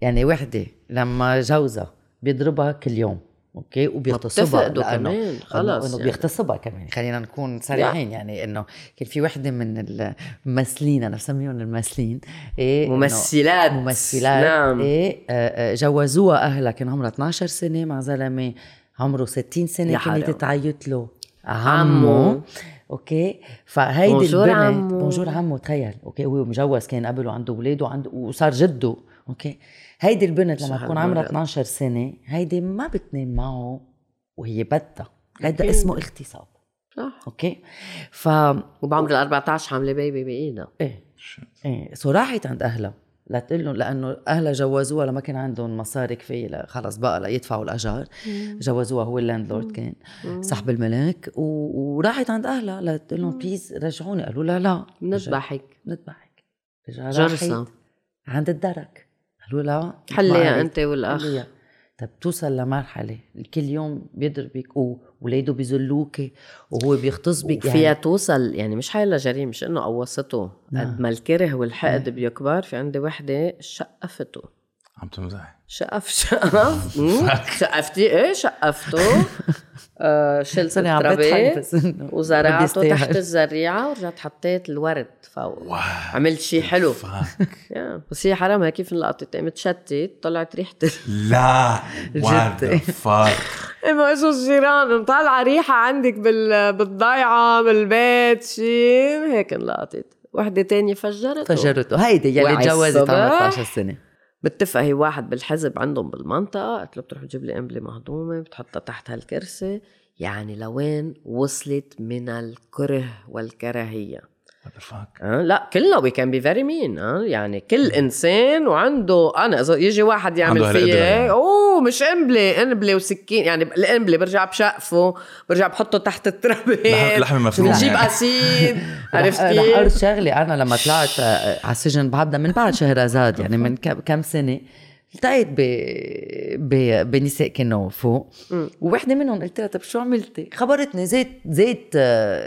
يعني وحدة لما جوزها بيضربها كل يوم. أوكي؟ وبيغتصبها. كمان، خلص إنه يعني. بيغتصبها كمان. خلينا نكون صريحين يعني إنه كان في وحدة من الممثلين أنا بسميهم الممثلين إيه إنه ممثلات. ممثلات نعم. إيه آه، آه، جوزوها اهلها كان عمرها 12 سنة مع زلمة عمره 60 سنة كانت. تعيط له. عمو. أوكي؟ فهيدي bonjour البنت عمو. bonjour عمو تخيل. أوكي؟ هو مجوز كان قبل وعنده أولاد وعنده وصار جده. أوكي؟ هيدي البنت لما تكون عمرها هالقد؟ 12 سنة هيدي ما بتنام معه وهي بدها. هيدا أكيد. اسمه اغتصاب. صح. أوكي؟ ف وبعمر ال 14 حامله baby بايدها إيه إيه. so راحت عند أهلها. لتقول لهم لأنه أهلها جوزوها لما كان عندهم مصاري كفاية خلص بقى ليدفعوا الأجار. جوزوها هو ال landlord كان صاحب الملك و... وراحت عند أهلها. لتقول لهم please رجعوني. قالوا لا لا. بنذبحك نذبحك. رجع جرسة. عند الدرك. قالوا لا حليها أنت وياه. حليها. طب توصل لمرحلة. كل يوم بيضربك وولاده بيذلوك وهو بيغتصبك فيها يعني توصل يعني مش هاي جريمة مش إنه قوصته. نعم. قد ما الكره والحقد بيكبر في عندي وحدة شقفته. عم تمزح. شقف شقف. شقفتي؟ إيه شقفته. آه شلت ما وزرعته. تحت الزريعة ورجعت حطيت الورد فوق. عملت شيء حلو. يا. بس هي حرام هيك كيف انلقطت؟ قامت شتت طلعت ريحه لا. وات جد. فاك اما إجوا الجيران. مطلعه ريحة عندك بال... بالضيعة بالبيت شيء هيك انلقطت. وحدة تانية فجرته. فجرته. هيدي يلي تجوزت عمرها الصبح. 12 سنة. بتفق هي واحد بالحزب عندهم بالمنطقة قلت له بتروح تجيب لي قنبلة مهضومة بتحطها تحت هالكرسي. يعني لوين وصلت من الكره والكراهية؟ أه؟ لا كلنا وي كان بي فيري مين أه؟ يعني كل إنسان وعنده أنا إذا يجي واحد يعمل فيي يعني. أوه مش قنبله قنبله وسكين يعني القنبله برجع بشقفه برجع بحطه تحت الترابيز لحم- لحمة مفرومة بنجيب يعني. acid عرفت رح رح أقول كيف؟ شغلة أنا لما طلعت آه، على السجن بعدها من بعد شهرزاد يعني من كم سنة التقيت ب... ب... بنساء كانوا فوق. ووحدة منهم قلت لها طب شو عملتي؟ خبرتني زيت زيت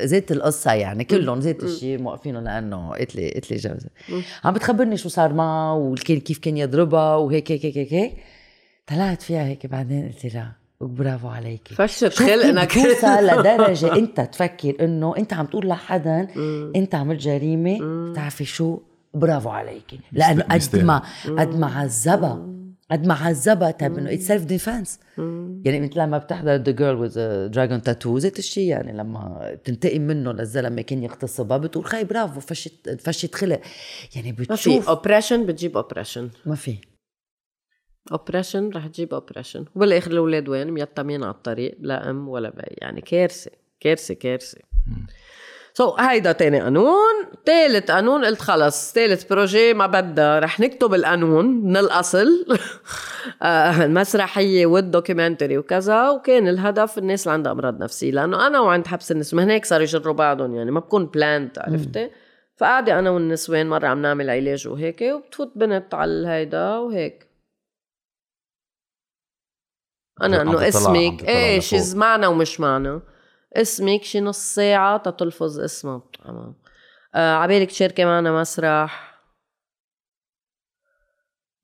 زيت القصة يعني كلهم زيت الشيء موقفينه لأنه قلت لي قلت لي جوزها عم بتخبرني شو صار معها وكيف كيف كان يضربها وهيك هيك هيك هيك, هيك. طلعت فيها هيك بعدين قلت لها برافو عليكي. فشت خلقنا توصل لدرجة أنت تفكر إنه أنت عم تقول لحدا أنت عملت جريمة بتعرفي شو؟ برافو عليكي. لأنه قد. ما قد ما عذبها. قد ما عذبها طيب إنه it's self defense يعني انت لما بتحضر The Girl with Dragon Tattoo زيت الشيء يعني لما تنتقم منه للزلمة كان يغتصبها بتقول خي برافو فشت فشت خلق. يعني ما في بتشوف oppression بتجيب oppression ما في. oppression رح تجيب oppression وبالآخر الأولاد وين؟ ميتمين على الطريق لا أم ولا بي يعني كارثة كارثة كارثة. so, هيدا تاني قانون. تالت قانون قلت خلص. تالت projet ما بدها. رح نكتب القانون من الأصل. آه، المسرحية وال documentary وكذا. وكان الهدف الناس اللي عندها أمراض نفسية. لأنه أنا وعند حبس النسوان هيك صاروا يجروا بعضهم يعني. ما بكون planned عرفتي؟ فقاعدة أنا والنسوان مرة عم نعمل علاج وهيك. وبتفوت بنت على الهيدا وهيك. أنا عم إنه تطلع- عم اسمك. إيه لفوق. شيز معنا ومش معنا. اسمك شي نص ساعة تتلفظ اسمها تمام. آه عبالك تشاركي معنا مسرح.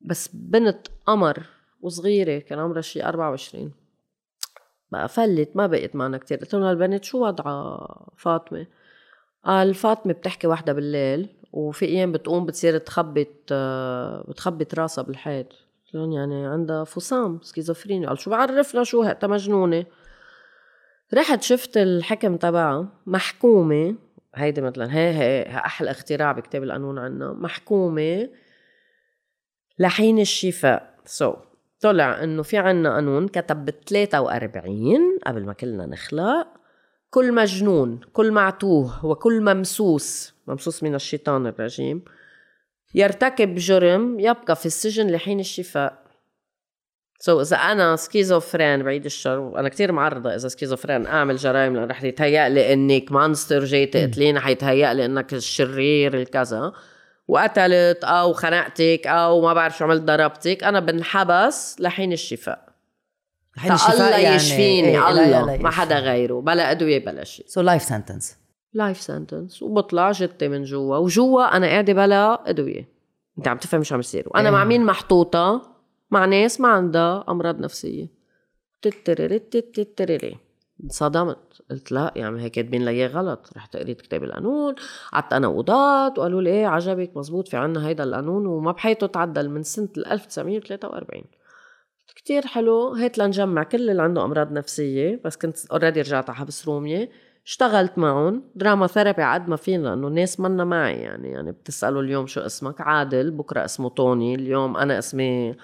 بس بنت قمر وصغيرة كان عمرها شي 24 بقى فلت ما بقيت معنا كتير. قلت لهم هالبنت شو وضعها فاطمة؟ قال فاطمة بتحكي وحدة بالليل وفي أيام بتقوم بتصير تخبط آه، بتخبط راسها بالحيط. قلت لهم يعني عندها فصام سكيزوفرينيا. قال شو بعرفنا شو هي؟ مجنونة. رحت شفت الحكم تبعها محكومة هيدي مثلا هي هي أحلى اختراع بكتاب القانون عنا محكومة لحين الشفاء. so, طلع إنه في عنا قانون كتب ب 43 قبل ما كلنا نخلق كل مجنون كل معتوه وكل ممسوس ممسوس من الشيطان الرجيم يرتكب جرم يبقى في السجن لحين الشفاء. so, إذا أنا schizophrène بعيد الشر وأنا كتير معرضة إذا schizophrène أعمل جرائم لأن رح يتهيأ لي إنك monster جاي تقتليني حيتهيأ لي إنك الشرير الكذا. وقتلت أو خنقتك أو ما بعرف شو عملت ضربتك أنا بنحبس لحين الشفاء. حين الله يشفيني إيه، لا- الله لا ما حدا غيره بلا أدوية بلا شيء. so life sentence life sentence وبطلع جتي من جوا وجوا أنا قاعدة بلا أدوية. أنت عم تفهم شو عم يصير. وأنا إيه. مع مين محطوطة؟ مع ناس ما عندها أمراض نفسية. تترري انصدمت. قلت لا يعني هيك كاتبين لي غلط. رحت قريت كتاب القانون قعدت أنا وضعت وقالوا لي إيه عجبك مزبوط في عنا هيدا القانون وما بحياته تعدل من سنة 1943 كتير حلو. هيت لنجمع كل اللي عنده أمراض نفسية بس كنت already رجعت على حبس رومية. اشتغلت معهم. drama therapy عد ما فينا لأنه الناس منا معي يعني يعني بتسألوا اليوم شو اسمك؟ عادل بكرة اسمه توني اليوم أنا اسمي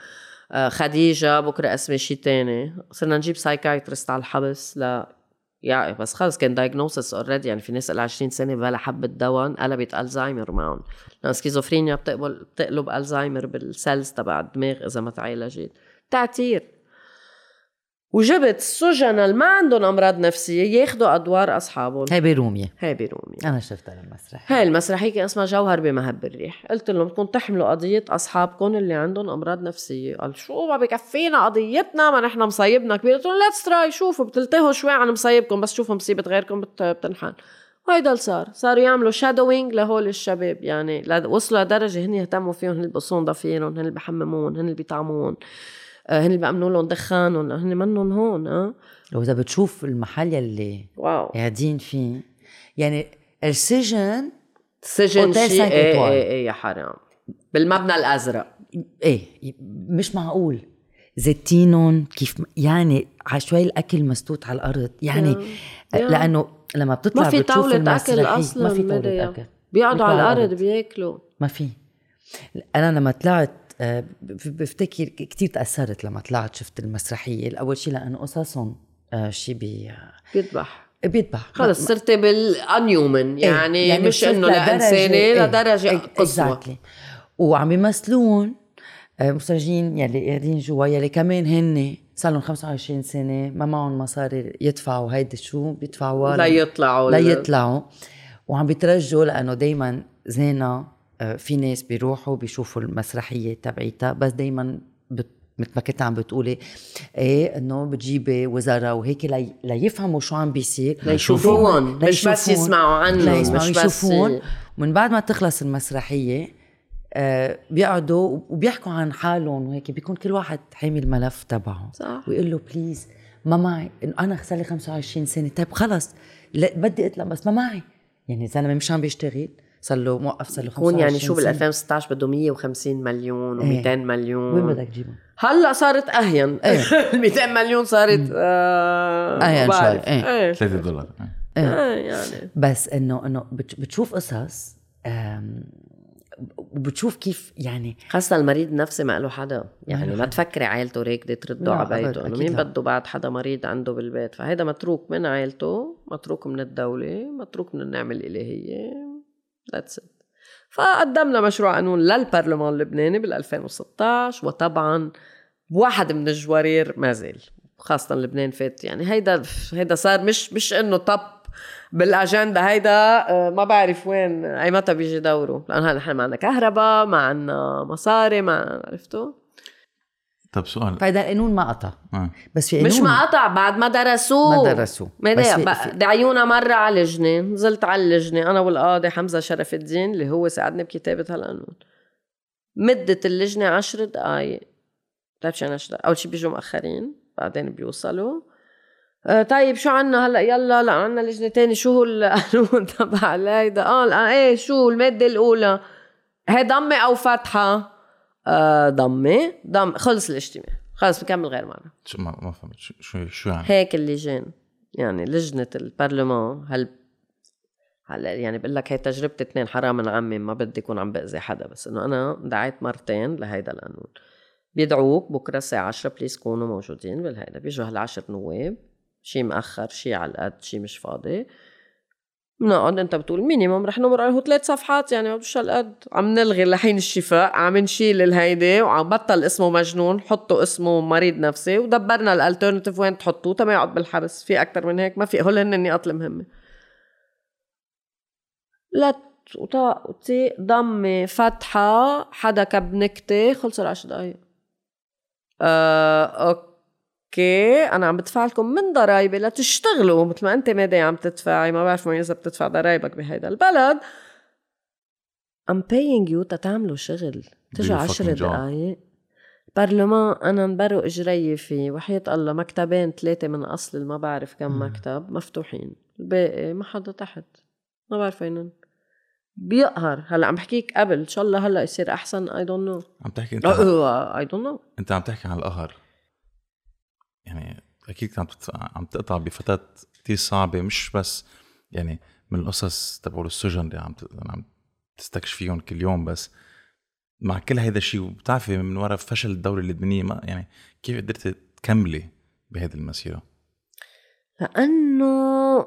خديجة بكرة اسمي شي تاني صرنا نجيب psychiatrist على الحبس. لا يعني بس خلص كان diagnosis already يعني في ناس لها 20 سنة بلا حبة دواء انقلبت الزهايمر معهم. لأن سكيزوفرينيا بتقبل بتقلب الزهايمر بال cells تبع الدماغ إذا ما تعالجت. تعتير. وجبت السجناء اللي ما عندهم أمراض نفسية ياخذوا أدوار أصحابهم. هي برومية هاي برومي أنا شفتها بالمسرح هاي المسرحيه كان اسمها جوهر بمهب الريح. قلت لهم بدكم تحملوا قضية أصحابكم اللي عندهم أمراض نفسية. قال شو ما بكفينا قضيتنا ما نحن مصيبنا كبير قلت لهم let's try شوفوا بتلتهوا شوي عن مصيبكم بس شوفوا مصيبة غيركم بت- بتنحل. وهيدا اللي صار. صاروا يعملوا shadowing لهول الشباب يعني وصلوا لدرجة هن يهتموا فيهم هن اللي ضفيرهم هن اللي بحممون هن اللي بيطعمون. آه، هن اللي بيأمنوا لهم دخانهم هن منهم هون آه. واذا بتشوف المحل يلي واو. قاعدين فيه يعني السجن سجن شيء إيه. إيه إيه يا حرام. بالمبنى الأزرق. إيه مش معقول. زيتينهم كيف يعني عشوائي الأكل مسدود على الأرض. يعني يا. لأنه لما بتطلع ما في طاولة أكل المسرحية- أصلا ما في طاولة. أكل. بيقعدوا على الأرض بياكلوا. ما في. أنا لما طلعت آه، بفتكر كتير تأثرت لما طلعت شفت المسرحية. اول شيء لأنه قصصهم آه، شيء بي بيذبح. بيذبح. خلص صرتي بالأنيومن إيه، يعني, يعني مش إنه لدرجة- لانسانه إيه، لدرجه إيه، قصوى exactly. وعم بيمثلون آه، مسجين يلي قاعدين جوا يلي كمان هن صار لهم 25 سنة ما معهم مصاري يدفعوا. هيدي شو؟ بيدفعوا لا يطلعوا. لا ل- يطلعوا. وعم بيترجوا لأنه دائما زينة آه، في ناس بيروحوا بيشوفوا المسرحية تبعيتها بس دائما بت مثل ما كنت عم بتقولي إيه إنه بتجيبي وزراء وهيك لي ليفهموا شو عم بيصير. ليشوفوهم، مش بس يسمعوا عنهم، مش بس يشوفون. ومن بعد ما تخلص المسرحية آه بيقعدوا وبيحكوا عن حالهم وهيك بيكون كل واحد حامل ملف تبعه. صح. ويقول له بليز ما معي أنا صار لي 25 سنة. طيب خلص بدي أطلع بس ما معي. يعني الزلمه مش عم بيشتغل. صار له موقف صار له 25 هون يعني شو بال سنة. 2016 بده 150 مليون إيه. و200 مليون وين بدك تجيبهم؟ هلأ صارت أهين إيه. 200 مليون صارت آه أهين ما شوي،. إيه. إيه 3 دولار إيه. إيه يعني بس إنه إنه بت- بتشوف قصص وبتشوف كيف يعني خاصة المريض النفسي ما له حدا يعني ما تفكري عائلته راكدة ترده على بيته إنه مين. بده بعد حدا مريض عنده بالبيت فهيدا متروك من عائلته متروك من الدولة متروك من النعمة الإلهية ذاتس ات فقدمنا مشروع قانون للبرلمان اللبناني بال 2016 وطبعا واحد من الجوارير ما زال خاصة لبنان فات. يعني هيدا هيدا صار مش مش إنه طب بالأجندة هيدا آه، ما بعرف وين أي متى بيجي دوره. لأنه نحن ما عندنا كهرباء ما عندنا مصاري ما عرفتوا؟ طب سؤال. فاذا القانون ما قطع. آه. بس في قانون. مش ما قطع بعد ما درسوه. ما درسوه. ما بس في- دعيونا مرة على لجنة نزلت على اللجنة أنا والقاضي حمزة شرف الدين اللي هو ساعدني بكتابة هالقانون. مدة اللجنة عشر دقايق. بتعرف شو يعني عشر أول شي بيجوا مأخرين بعدين بيوصلوا. آه طيب شو عنا هلا؟ يلا لا عنا لجنة تاني شو هو القانون تبع هيدا آه لا، إيه شو المادة الأولى؟ هي ضمة أو فتحة. آه ضمة. ضم خلص الاجتماع. خلص بكمل غير مرة شو ما ما فهمت. شو شو, شو يعني؟ هيك اللجان يعني لجنة البرلمان هل هلا يعني بقول لك هي تجربة اثنين حرام من عمي ما بدي يكون عم بأذي حدا بس إنه أنا دعيت مرتين لهيدا القانون. بيدعوك بكرة الساعة 10 please كونوا موجودين بالهيدا بيجوا هالعشر نواب. شي مأخر شي على القد شي مش فاضي. بنقعد انت بتقول minimum رح نمر عليه ثلاث صفحات يعني ما بدوش هالقد عم نلغي لحين الشفاء عم نشيل الهيدي وعم بطل اسمه مجنون حطوا اسمه مريض نفسي ودبرنا ال alternative وين تحطوه تما يقعد بالحبس في أكثر من هيك؟ ما في. هول هن النقاط المهمة. لا وطاق وتي ضمة فتحة حدا كب نكتة خلصوا العشر دقايق. آه، أوكي أنا عم بدفع لكم من ضرايبي لتشتغلوا مثل ما أنت مادي عم تدفعي ما بعرف وين إذا بتدفع ضرايبك بهيدا البلد. I'm paying you تتعملوا شغل your عشر. دقايق. برلمان أنا انبروا إجري فيه وحياة الله مكتبين ثلاثة من أصل ما بعرف كم مكتب مفتوحين. الباقي ما حدا تحت ما بعرف وينن. بيقهر. هلأ عم بحكيك قبل إن شاء الله هلأ يصير أحسن I don't know عم تحكي أنت I don't know أنت عم تحكي عن القهر. يعني أكيد كانت بت- عم تقطع بفترات كثير صعبة مش بس يعني من القصص تبعول السجن اللي عم عم تستكشفيهم كل يوم بس مع كل هيدا الشيء وبتعرفي من وراء فشل الدولة اللبنانية ما يعني كيف قدرتي تكملي بهذه المسيرة؟ لأنه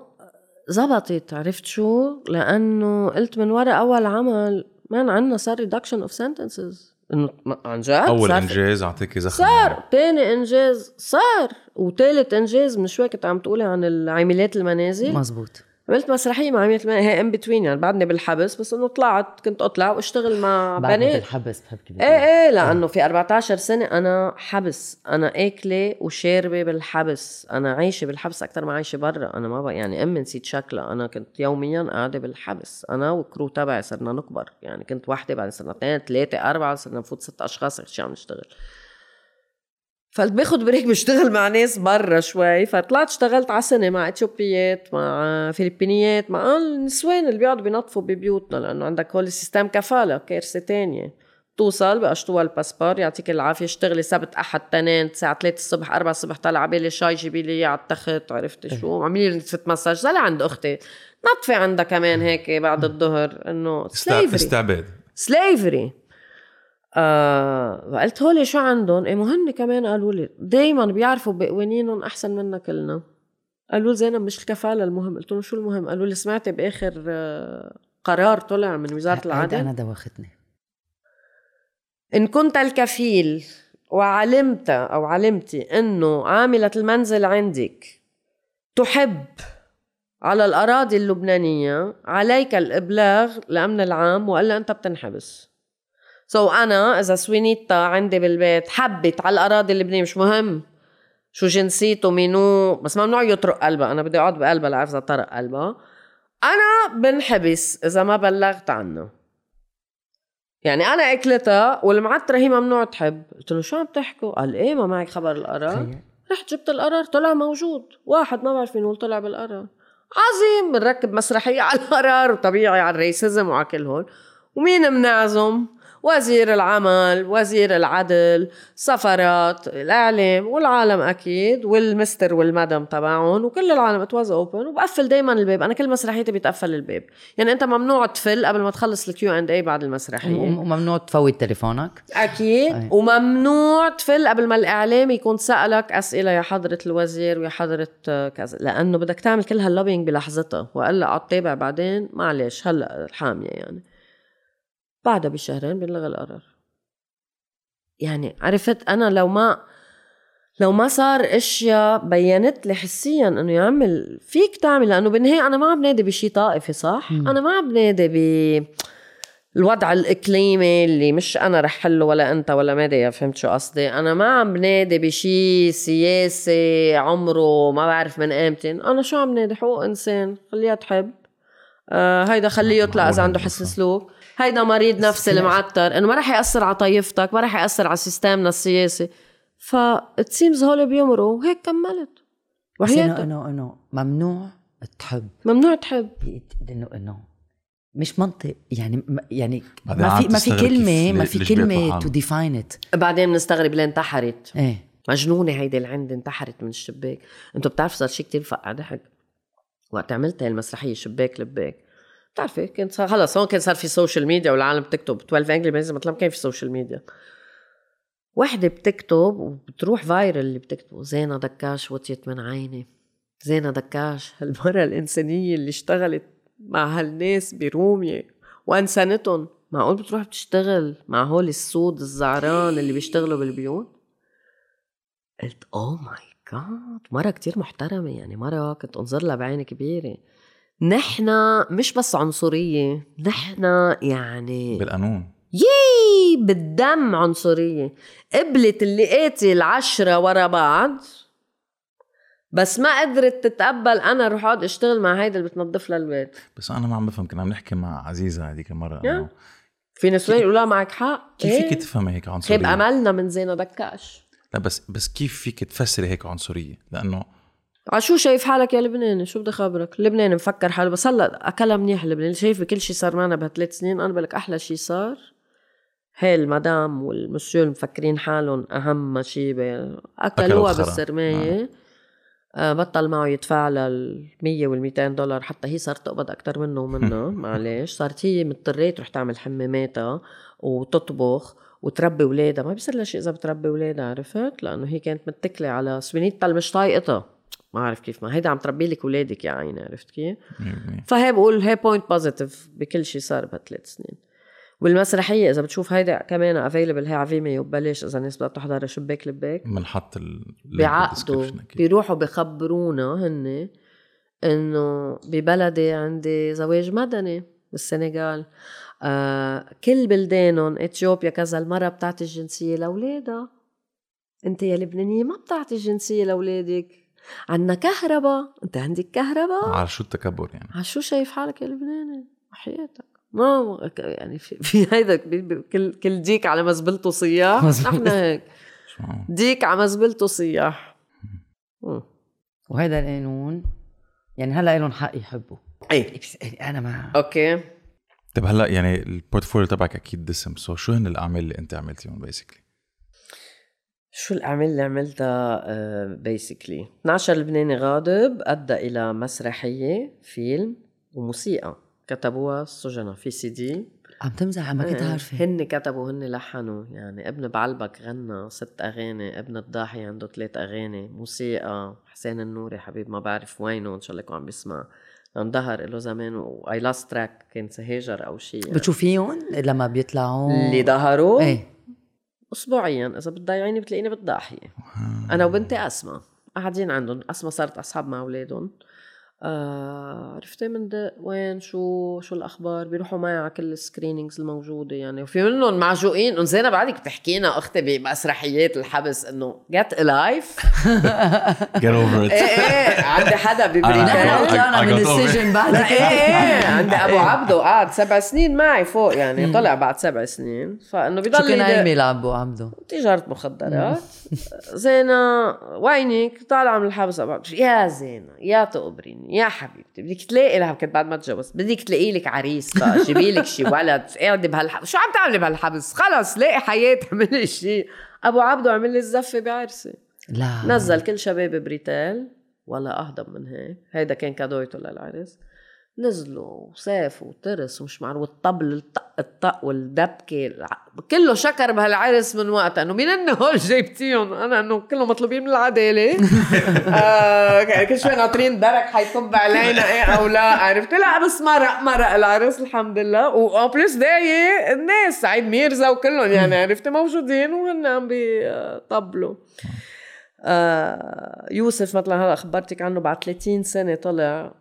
زبطت عرفت شو؟ لأنه قلت من ورا أول عمل مان عنا صار reduction of sentences إنه عن جد؟ أول إنجاز أعطيك زخم صار تاني إنجاز صار وتالت إنجاز من شوي كنت عم تقولي عن العاملات المنازل؟ مزبوط عملت مسرحية مع عاملات المنازل هي in between يعني بعدني بالحبس بس إنه طلعت كنت أطلع وأشتغل مع بنات. الحبس بحبك إيه إيه لأنه في 14 سنة أنا حبس أنا آكلة وشاربة بالحبس أنا عايشة بالحبس أكثر ما عايشة برا أنا ما بقى يعني امي نسيت شكلها أنا كنت يوميا قاعدة بالحبس أنا وال crew تبعي صرنا نكبر يعني كنت وحدة بعدين صرنا اثنين ثلاثة أربعة صرنا نفوت ست أشخاص شي عم نشتغل؟ فقلت باخد break بشتغل مع ناس برا شوي فطلعت اشتغلت على سنه مع اثيوبيات مع فلبينيات مع النسوان اللي بيقعدوا بينظفوا ببيوتنا لأنه عندك هول system كفالة كارثة تانية. توصل بقشطوها الباسبور يعطيك العافية اشتغلي سبت أحد تنين الساعة 3 الصبح 4 الصبح طلع عبالي شاي جيبي لي على التخت عرفتي شو؟ اعملي لي نتفة مساج زي عند أختي. نطفي عندها كمان هيك بعد الظهر إنه slavery. استعباد. slavery آه قلت هول شو عندهم؟ إيه مهن كمان قالوا لي دايما بيعرفوا بقوانينهم أحسن منا كلنا قالوا لي زينب مش الكفاله المهم قلت لهم شو المهم؟ قالوا لي سمعتي بآخر آه، قرار طلع من وزارة العدل أنا دوختني إن كنت الكفيل وعلمت أو علمتي أنه عاملة المنزل عندك تحب على الأراضي اللبنانية عليك الإبلاغ لأمن العام وإلا أنت بتنحبس so so أنا إذا سوينيتا عندي بالبيت حبّت على الأراضي اللبنانية مش مهم. شو جنسيته مينو بس ممنوع يطرق قلبها أنا بدي أقعد بقلبها لأعرف إذا طرق قلبها أنا بنحبس إذا ما بلغت عنه. يعني أنا أكلتها والمعتره هي ممنوع تحب. قلت له شو عم تحكوا؟ قال إيه ما معك خبر القرار. رحت جبت القرار طلع موجود. واحد ما بعرف مين هو طلع بالقرار. عظيم بنركب مسرحية على القرار وطبيعي على ال racism وعلى كل هول. ومين منعزم؟ وزير العمل وزير العدل سفرات الإعلام والعالم أكيد وال mister وال madame تبعهم وكل العالم. it was open وبقفل دايما الباب. أنا كل مسرحيتي بيتقفل الباب. يعني أنت ممنوع تفل قبل ما تخلص ال Q and A بعد المسرحية. وم- وممنوع تفوت تليفونك؟ أكيد. أي. وممنوع تفل قبل ما الإعلام يكون سألك أسئلة يا حضرة الوزير ويا حضرة كذا. لأنه بدك تعمل كل هاللوبينج بلحظتها. وإلا قعد تابع بعدين. معلش هلا حامية يعني. بعدها بشهرين بنلغي القرار. يعني عرفت أنا لو ما لو ما صار أشياء بينت لي حسيا إنه يا عمي فيك تعمل لأنه بالنهايه أنا ما عم نادي بشيء طائفي صح؟ مم. أنا ما عم نادي ب الوضع الإقليمي اللي مش أنا رح حله ولا أنت ولا ميديا فهمت شو قصدي؟ أنا ما عم نادي بشي سياسي عمره ما بعرف من إمتى. أنا شو عم نادي؟ حقوق إنسان خليها تحب. آه هيدا خليه يطلع إذا عنده حسن سلوك. هيدا مريض نفسي المعتر إنه ما رح يأثر على طائفتك ما رح يأثر على سيستمنا السياسي. ف هول بيمروا وهيك كملت. بس انه وحياتك انه إنه ممنوع تحب. ممنوع تحب. انه إنه مش منطق. يعني م- يعني ما في ما في كلمه ما في كلمة. تو ديفاين ات بعدين بنستغرب ليه انتحرت. إيه. مجنونة هيدي اللي عندي انتحرت من الشباك. أنتوا بتعرفوا صار شيء كتير فقع ضحك. وقت عملت هاي المسرحية شباك لباك. بتعرفي كنت صار خلص هون كان صار في سوشيال ميديا والعالم بتكتب 12 انجلي بنزل مثلا كان في سوشيال ميديا وحدة بتكتب وبتروح فايرل اللي بتكتبه زينة دكاش وطيت من عيني. زينة دكاش هالمرة الإنسانية اللي اشتغلت مع هالناس برومية وأنسانتهم معقول بتروح بتشتغل مع هول السود الزعران اللي بيشتغلوا بالبيوت؟ قلت اوه ماي جاد مرة كتير محترمة يعني مرة كنت أنظر لها بعين كبيرة. نحن مش بس عنصرية نحن يعني بالقانون يي بالدم عنصرية قبلت اللي قاتل عشرة ورا بعض بس ما قدرت تتقبل أنا روح أقعد أشتغل مع هيدا اللي بتنظف لها البيت بس أنا ما عم بفهم كنا عم نحكي مع عزيزة هذيك المرة. إنه في نسوان يقولوا معك حق كيف إيه؟ فيك تفهمي هيك خيب عنصريه؟ أملنا من زينة دكاش لا بس بس كيف فيك تفسري هيك عنصرية؟ لأنه عشو شايف حالك يا لبناني؟ شو بدي خبرك؟ لبناني مفكر حاله بس هلا أكلها منيح لبنان شايف بكل شيء صار معنا بهالثلاث سنين أنا بقول لك أحلى شيء صار هاي المدام والمسيو مفكرين حالهم أهم شيء أكلوها. بالسرماية. آه بطل معه يدفع ال 100 وال 200 دولار حتى هي صارت تقبض أكثر منه ومنها معلش صارت هي مضطريه تروح تعمل حماماتها وتطبخ وتربي أولادها. ما بيصير لها شيء إذا بتربي أولادها عرفت؟ لأنه هي كانت متكلة على سوينيتا اللي مش طايقتها. ما بعرف كيف ما. هيدا عم تربي لك اولادك يا عيني عرفت كيف؟ فهي بقول هي point positif بكل شيء صار بهالثلاث سنين. والمسرحية إذا بتشوف هيدا كمان available هي على فيميو ببلاش إذا الناس بدها تحضر شباك لباك. بنحط ال بيعقدوا بيروحوا بخبرونا هن إنه ببلدي عندي زواج مدني بالسنغال. آه كل بلدانهم إثيوبيا كذا المرة بتعطي الجنسية لأولادها. أنت يا لبنانية ما بتعطي الجنسية لأولادك. عنا كهرباء. انت عندك كهرباء؟ على شو التكبر يعني؟ على شو شايف حالك يا لبناني؟ وحياتك ما يعني في, في هيدا كل كل ديك على مزبلته صياح. مزبوط. نحن هيك؟ ديك على مزبلته صياح. وهذا القانون يعني هلأ لهم حق يحبوا. إيه. بس أنا ما okay. طيب هلأ يعني ال portfolio تبعك أكيد دسم so شو هن الأعمال اللي أنت عملتيهم basically؟ شو الأعمال اللي عملتها basically 12 لبناني غاضب أدى إلى مسرحية فيلم وموسيقى. كتبوها السجناء في سي دي. عم تمزح ما كنت إيه، عارفة. هن كتبوا هن لحنوا. يعني ابن بعلبك غنى ست أغاني ابن الضاحي عنده ثلاث أغاني موسيقى. حسين النوري حبيب ما بعرف وينه إن شاء الله يكون عم بيسمع لأن ظهر له زمان واي لاست تراك كان سهاجر أو شيء يعني. بتشوفيهم لما بيطلعوا؟ اللي ظهروا؟ إيه. اسبوعيا إذا بتضيعيني بتلاقيني بالضاحيه أنا وبنتي أسماء قاعدين عندهم أسماء صارت أصحاب مع أولادهم. آه عرفتي من ده وين؟ شو؟ شو الأخبار؟ بيروحوا معي على كل ال screenings الموجودة يعني. وفي منهم معجوقين. إنه زينب بعدك بتحكينا أختي بمسرحيات الحبس إنه get a life Get over it. إيه إيه عندي حدا ببريطانيا طلعنا من السجن بعد لا إيه إيه. عندي أبو إيه. عبده قعد سبع سنين معي فوق يعني. طلع بعد سبع سنين. فإنه شو بضل كان يدق- عم يلعب أبو عبده؟ تجارة مخدرات. زينة وينك؟ طالعة من الحبس. يا زينة يا تقبريني. يا حبيبتي بدك تلاقي لها كنت بعد ما تجوز بدك تلاقي لك عريس بقى جيبي لك شي ولد قاعدة بهالحبس شو عم تعملي بهالحبس؟ خلص لاقي حياة اعملي شي أبو عبده عمل لي الزفة بعرسي. لا. نزل كل شباب بريتال ولا أهضم من هيك هيدا كان cadeau يته للعرس نزلوا وسافوا وترس ومش معروف والطبل الطق الطق والدبكة كله شكر بهالعرس من وقتها إنه مين هن هول جايبتيهم؟ أنا إنه كلهم مطلوبين من العدالة. آه كل شوي ناطرين درك حيطب علينا إيه أو لا عرفت؟ لا بس مرق مرق العرس الحمد لله. وان بليس داي الناس سعيد ميرزا وكلهم يعني عرفت؟ موجودين وهن عم بيطبلوا. آه يوسف مثلا هلا خبرتك عنه بعد 30 سنة طلع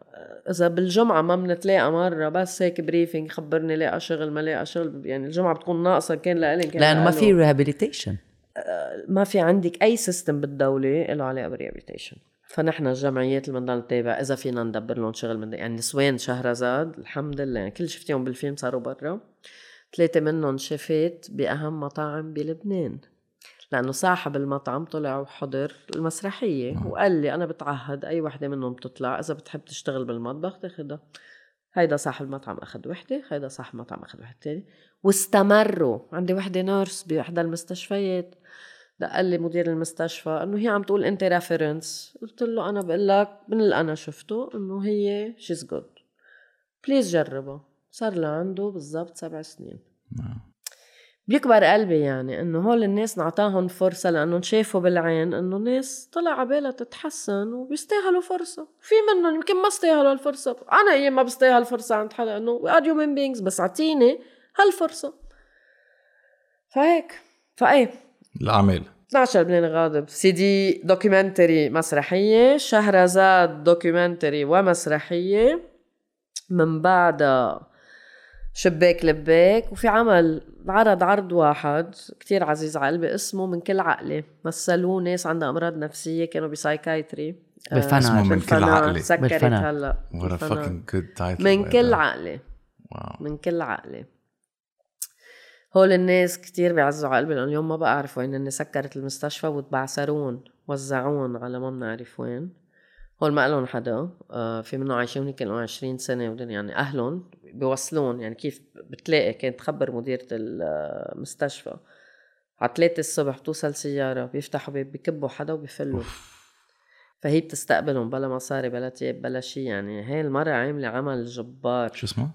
إذا بالجمعة ما بنتلاقى مرة بس هيك بريفنج خبرني لاقى شغل ما لاقى شغل يعني الجمعة بتكون ناقصة كان لإلن كان لأنه ما. في rehabilitation ما في عندك أي system بالدولة له علاقة بال rehabilitation فنحن الجمعيات اللي بدنا نتابع إذا فينا ندبر لهم شغل من يعني نسوان شهرزاد الحمد لله. يعني كل شفتيهم بالفيلم صاروا برا. ثلاثة منهم شيفات بأهم مطاعم بلبنان. لأنه صاحب المطعم طلع وحضر المسرحية وقال لي أنا بتعهد أي وحدة منهم تطلع إذا بتحب تشتغل بالمطبخ تاخدها. هيدا صاحب المطعم أخذ وحدة هيدا صاحب المطعم أخذ وحدة تاني. واستمروا. عندي وحدة nurse باحدى المستشفيات. دق لي مدير المستشفى إنه هي عم تقول أنت reference قلت له أنا بقول لك من اللي أنا شفته إنه هي she's good please جربها. صار لعنده بالضبط سبع سنين. بيكبر قلبي يعني إنه هول الناس نعطاهم فرصة لأنه شافوا بالعين إنه ناس طلع عبالها تتحسن وبيستاهلوا فرصة. في منهم يمكن ما استاهلوا الفرصة. أنا أيام ما بستاهل فرصة عند حدا إنه we are human beings بس أعطيني هالفرصة. فهيك. فإيه. الأعمال. 12 لبنان غاضب. CD documentary مسرحية شهرزاد documentary ومسرحية من بعدها شباك لبك وفي عمل عرض عرض واحد كتير عزيز على قلبي اسمه من كل عقلي مثلوه ناس عندها أمراض نفسية كانوا psychiatry بالفنان. اسمه من كل عقلي. سكرت. هلأ. What a fucking good title من كل عقلي واو من كل عقلي هول الناس كتير بيعزوا على قلبي لأنه اليوم ما بعرف وين إني سكرت المستشفى وتبعثرون وزعون على ما بنعرف وين. هول ما لهم حدا. آه في منهم عايشين هنيك لهم 20 سنة ودن يعني أهلهم. بيوصلون يعني كيف بتلاقي كانت تخبر مديرة المستشفى على 3 الصبح بتوصل سيارة بيفتحوا باب بكبوا حدا وبيفلوا. فهي بتستقبلهم بلا مصاري بلا تياب بلا شيء يعني هي المرة عاملة عمل جبار. شو اسمه؟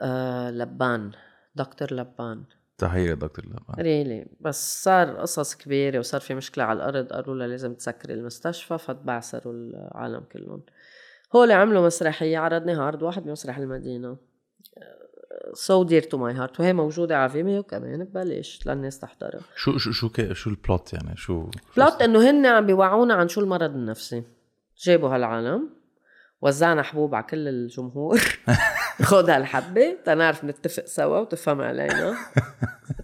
آه لبان دكتور لبان. تحية دكتور لبان. really بس صار قصص كبيرة وصار في مشكلة على الأرض قالوا لها لازم تسكري المستشفى فتبعثروا العالم كلهم. هول عملوا مسرحية عرضناها عرض واحد بمسرح المدينة. so dear to my heart وهي موجودة على Vimeo كمان ببلاش للناس تحضرها شو شو شو شو ال plot يعني شو plot انه هن عم بيوعونا عن شو المرض النفسي جابوا هالعالم وزعنا حبوب على كل الجمهور خذ هالحبة تنعرف نتفق سوا وتفهم علينا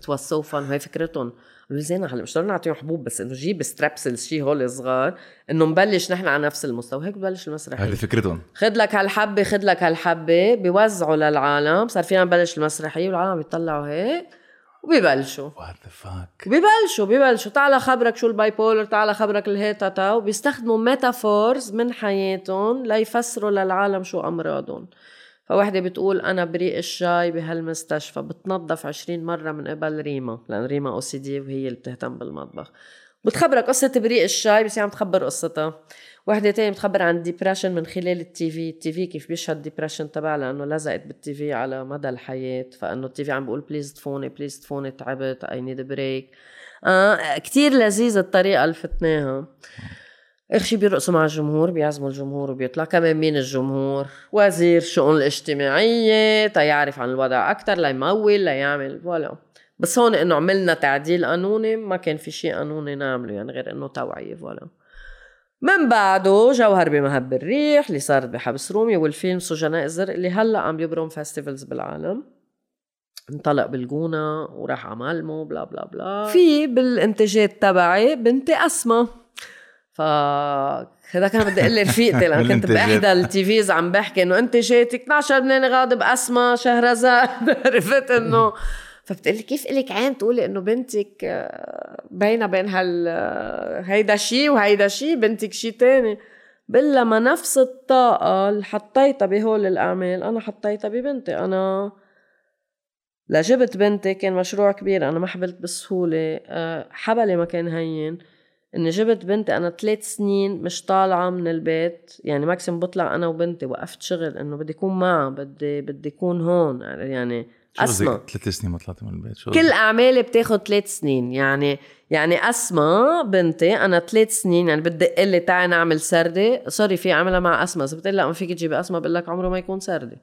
it was so fun وهي فكرتهم. قالوا زين هلا مش ضروري نعطيهم حبوب بس انه جيب Strepsils شي هول صغار انه نبلش نحن على نفس المستوى. هيك ببلش المسرحيه هذه فكرتهم. خد لك هالحبة خد لك هالحبة بيوزعوا للعالم. صار فينا نبلش المسرحية والعالم بيطلعوا هيك وبيبلشوا. what the fuck ببلشوا ببلشوا تعال خبرك شو ال bipolar تعال خبرك الهيتاتا وبيستخدموا metaphors من حياتهم ليفسروا للعالم شو أمراضهم. فوحدة بتقول أنا بريق الشاي بهالمستشفى بتنظف عشرين مرة من قبل ريما لأن ريما OCD وهي اللي بتهتم بالمطبخ. بتخبرك قصة بريق الشاي بس هي عم تخبر قصتها. وحدة تانية بتخبر عن depression من خلال ال TV. ال TV كيف بيشهد depression تبعها؟ لأنه لزقت بال TV على مدى الحياة فإنه ال TV عم بيقول please طفوني please طفوني تعبت I need break آه كتير لذيذة الطريقة اللي فتناها. اخر شي بيرقصوا مع الجمهور بيعزموا الجمهور وبيطلع. كمان مين الجمهور؟ وزير الشؤون الاجتماعية تيعرف عن الوضع أكتر ليمول ليعمل ولا بس هون إنه عملنا تعديل قانوني ما كان في شيء قانوني نعمله يعني غير إنه توعية ولا من بعده جوهر بمهب الريح اللي صارت بحبس رومية والفيلم سجناء الزرق اللي هلأ عم يبرم festivals بالعالم. انطلق بالجونة وراح على مالمو بلا بلا بلا. في بالانتاجات تبعي بنتي أسمى ف هذا كان بدي أقول رفيقتي لأن كنت. باحدى التيفيز عم بحكي إنه أنت جيتي 12 لبناني غاضب أسمى شهرزاد عرفت إنه فبتقول لي كيف إلك عين تقولي إنه بنتك آه، بينه بين هال آه، هيدا شيء وهيدا شيء بنتك شيء تاني. بلا ما نفس الطاقة اللي حطيتها بهول الأعمال أنا حطيتها ببنتي. أنا لجبت بنتي كان مشروع كبير أنا ما حبلت بسهولة آه، حبلي ما كان هين. إني جبت بنتي أنا ثلاث سنين مش طالعة من البيت. يعني maximum بطلع أنا وبنتي وقفت شغل إنه بدي أكون معها بدي بدي أكون هون. يعني قصدك ثلاث سنين ما طلعتي من البيت؟ شو كل؟ أعمالي بتاخد ثلاث سنين. يعني يعني أسماء بنتي أنا ثلاث سنين. يعني بدي لي تعي نعمل سردة sorry في عملها مع أسماء. إذا بتقول لا ما فيك تجيبي أسماء بقول لك عمره ما يكون سردة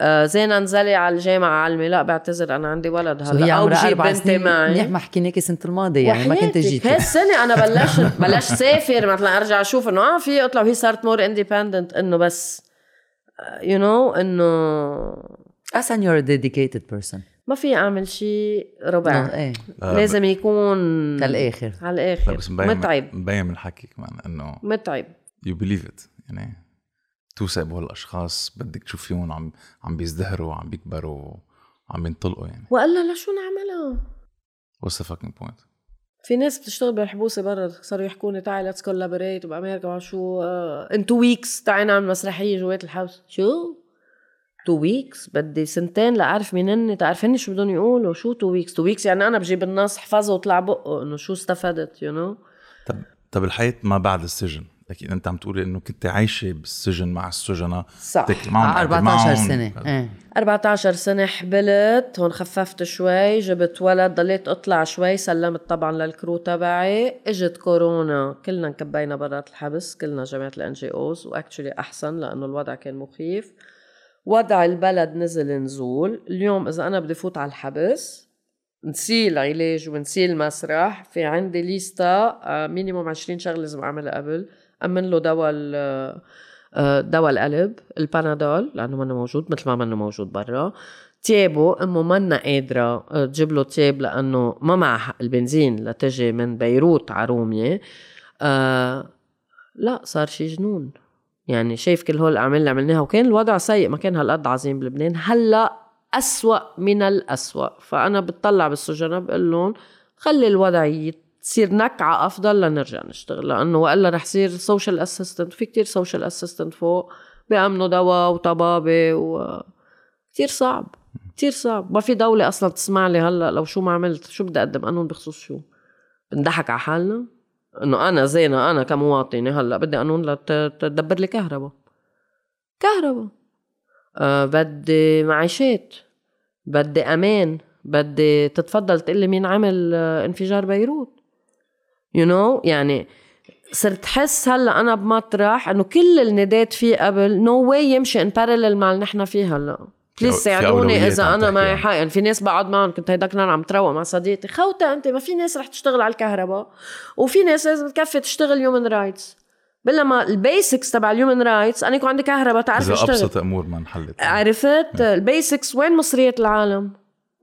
آه زين انزلي على الجامعة علمي لا بعتذر أنا عندي ولد هلا. أو بجيب أربع بنتي معي. منيح ما حكيناكي السنة الماضية يعني ما كنت جيتي. هالسنة أنا بلشت بلشت سافر مثلا أرجع أشوف إنه آه في أطلع وهي صارت more independent إنه بس you no إنه احسن you're a dedicated person. ما في أعمل شيء ربع. إيه. آه، لازم يكون للاخر على لا الآخر متعب. مبين من الحكي كمان إنه متعب. you believe it يعني توثق بهالاشخاص بدك تشوفيهم عم عم بيزدهروا عم بيكبروا عم ينطلقوا يعني. والا لشو نعملها؟ what's the fucking point في ناس بتشتغل بالحبوسة برا صاروا يحكوا لي تعي let's collaborate بامريكا مع شو in two weeks تعي نعمل مسرحية جوات الحبس. شو؟ two weeks بدي سنتين لأعرف مين هن تعرف هن شو بدهم يقولوا؟ شو two weeks two weeks يعني أنا بجيب النص حفظه وطلع بقه إنه شو استفدت you you know? طب طب الحياة ما بعد السجن. أكيد. أنت عم تقولي إنه كنت عايشة بالسجن مع السجناء. صح. معهم على تاكلي 14 معهم. سنة. إيه. 14 سنة حبلت هون خففت شوي جبت ولد ضليت أطلع شوي سلمت طبعا لل crew تبعي. إجت كورونا كلنا انكبينا برات الحبس كلنا جماعة ال NGOs و actually أحسن لأنه الوضع كان مخيف. وضع البلد نزل نزول. اليوم إذا أنا بدي فوت على الحبس نسي العلاج ونسي المسرح في عندي ليستا آه، minimum 20 شغلة لازم أعملها قبل. أمن له دواء آه، دواء القلب البانادول لأنه منه موجود مثل ما منه موجود برا. تيابه أمه منا قادرة آه، تجيب له تياب لأنه ما معها حق البنزين لتجي من بيروت على رومية آه لا صار شي جنون. يعني شايف كل هول الأعمال اللي عملناها وكان الوضع سيء ما كان هالقد عظيم بلبنان. هلأ أسوأ من الأسوأ. فأنا بتطلع بالسجناء بقول لهم خلي الوضع تصير نكعة أفضل لنرجع نشتغل لأنه وإلا رح يصير social assistant في كتير social assistant فوق بيأمنوا دواء وطبابة و كتير صعب كتير صعب. ما في دولة أصلا تسمع لي هلأ لو شو ما عملت شو بدي أقدم؟ قانون بخصوص شو؟ بنضحك على حالنا؟ إنه أنا زينة أنا كمواطنة هلأ بدي قانون لتدبر لي كهرباء. كهرباء. أه بدي معيشات بدي أمان بدي تتفضل تقول لي مين عمل آه، انفجار بيروت. يو you know? يعني صرت حس هلا أنا بمطرح إنه كل اللي ناديت فيه قبل نو no واي يمشي in parallel مع اللي نحن فيه هلا. please ساعدوني إذا أنا معي حق. يعني في ناس بقعد معهم كنت هيداك نهار عم تروق مع صديقتي. خوته انت ما في ناس رح تشتغل على الكهرباء. وفي ناس لازم تكفي تشتغل human rights بلا ال basics تبع ال human rights أنا يكون عندي كهرباء تعرف إذا اشتغل أبسط أمور ما انحلت. عرفت؟ ال basics وين مصريات العالم؟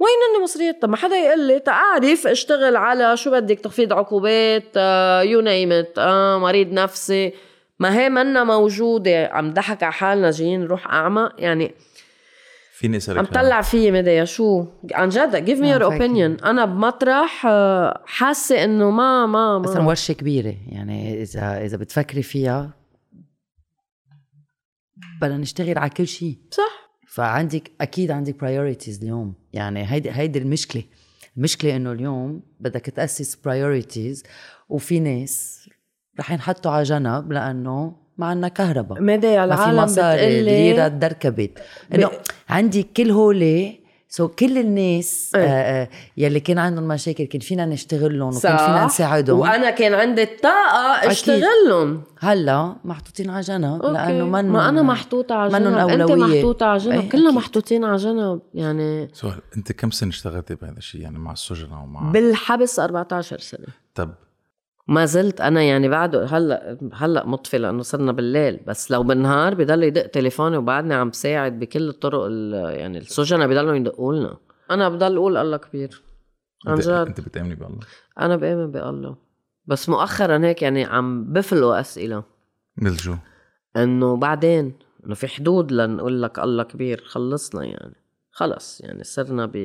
وين اني مصرية طب ما حدا يقول لي تعرف أشتغل على شو بدك تخفيض عقوبات you name it مريض نفسي. ما هي منا موجودة. عم ضحك على حالنا جايين نروح أعمى. يعني فيني أسألك عم طلع فيي ميديا شو. عن جد give me your opinion أنا بمطرح آه، حاسة إنه ما ما ما. مثلا ورشة كبيرة. يعني إذا إذا بتفكري فيها بدنا نشتغل على كل شيء. صح. فعندك أكيد عندك priorities اليوم. يعني هيدي هيدي المشكلة. المشكلة إنه اليوم بدك تأسس priorities وفي ناس رح ينحطوا على جنب لأنه ما عندنا كهرباء. مدى ما في العالم؟ مصاري الليره تدركبت. إنه عندي كل هولي so كل الناس إيه. آه آه يلي كان عندهم مشاكل كان فينا نشتغل لهم وكان. فينا نساعدهم وأنا كان عندي الطاقة أشتغلهم هلا محطوطين على جنب. لأنه من ما أنا محطوطة على جنب منن انت. محطوطة على جنب إيه، كلنا. محطوطين على جنب يعني سؤال أنت كم سنة اشتغلتي بهذا الشيء يعني مع السجن أو مع بالحبس 14 سنة طب ما زلت أنا يعني بعده هلأ هلأ مطفي لأنه صرنا بالليل. بس لو بالنهار بضل يدق تليفوني وبعدني عم ساعد بكل الطرق ال- يعني السجناء بضلوا يدقوا لنا. أنا بضل أقول الله كبير. عن جد. أنت بتآمني بالله. أنا بآمن بالله. بس مؤخرا هيك يعني عم بفلوا أسئلة. مثل شو؟ إنه بعدين إنه في حدود لنقول لك الله كبير. خلصنا يعني. خلص يعني صرنا ب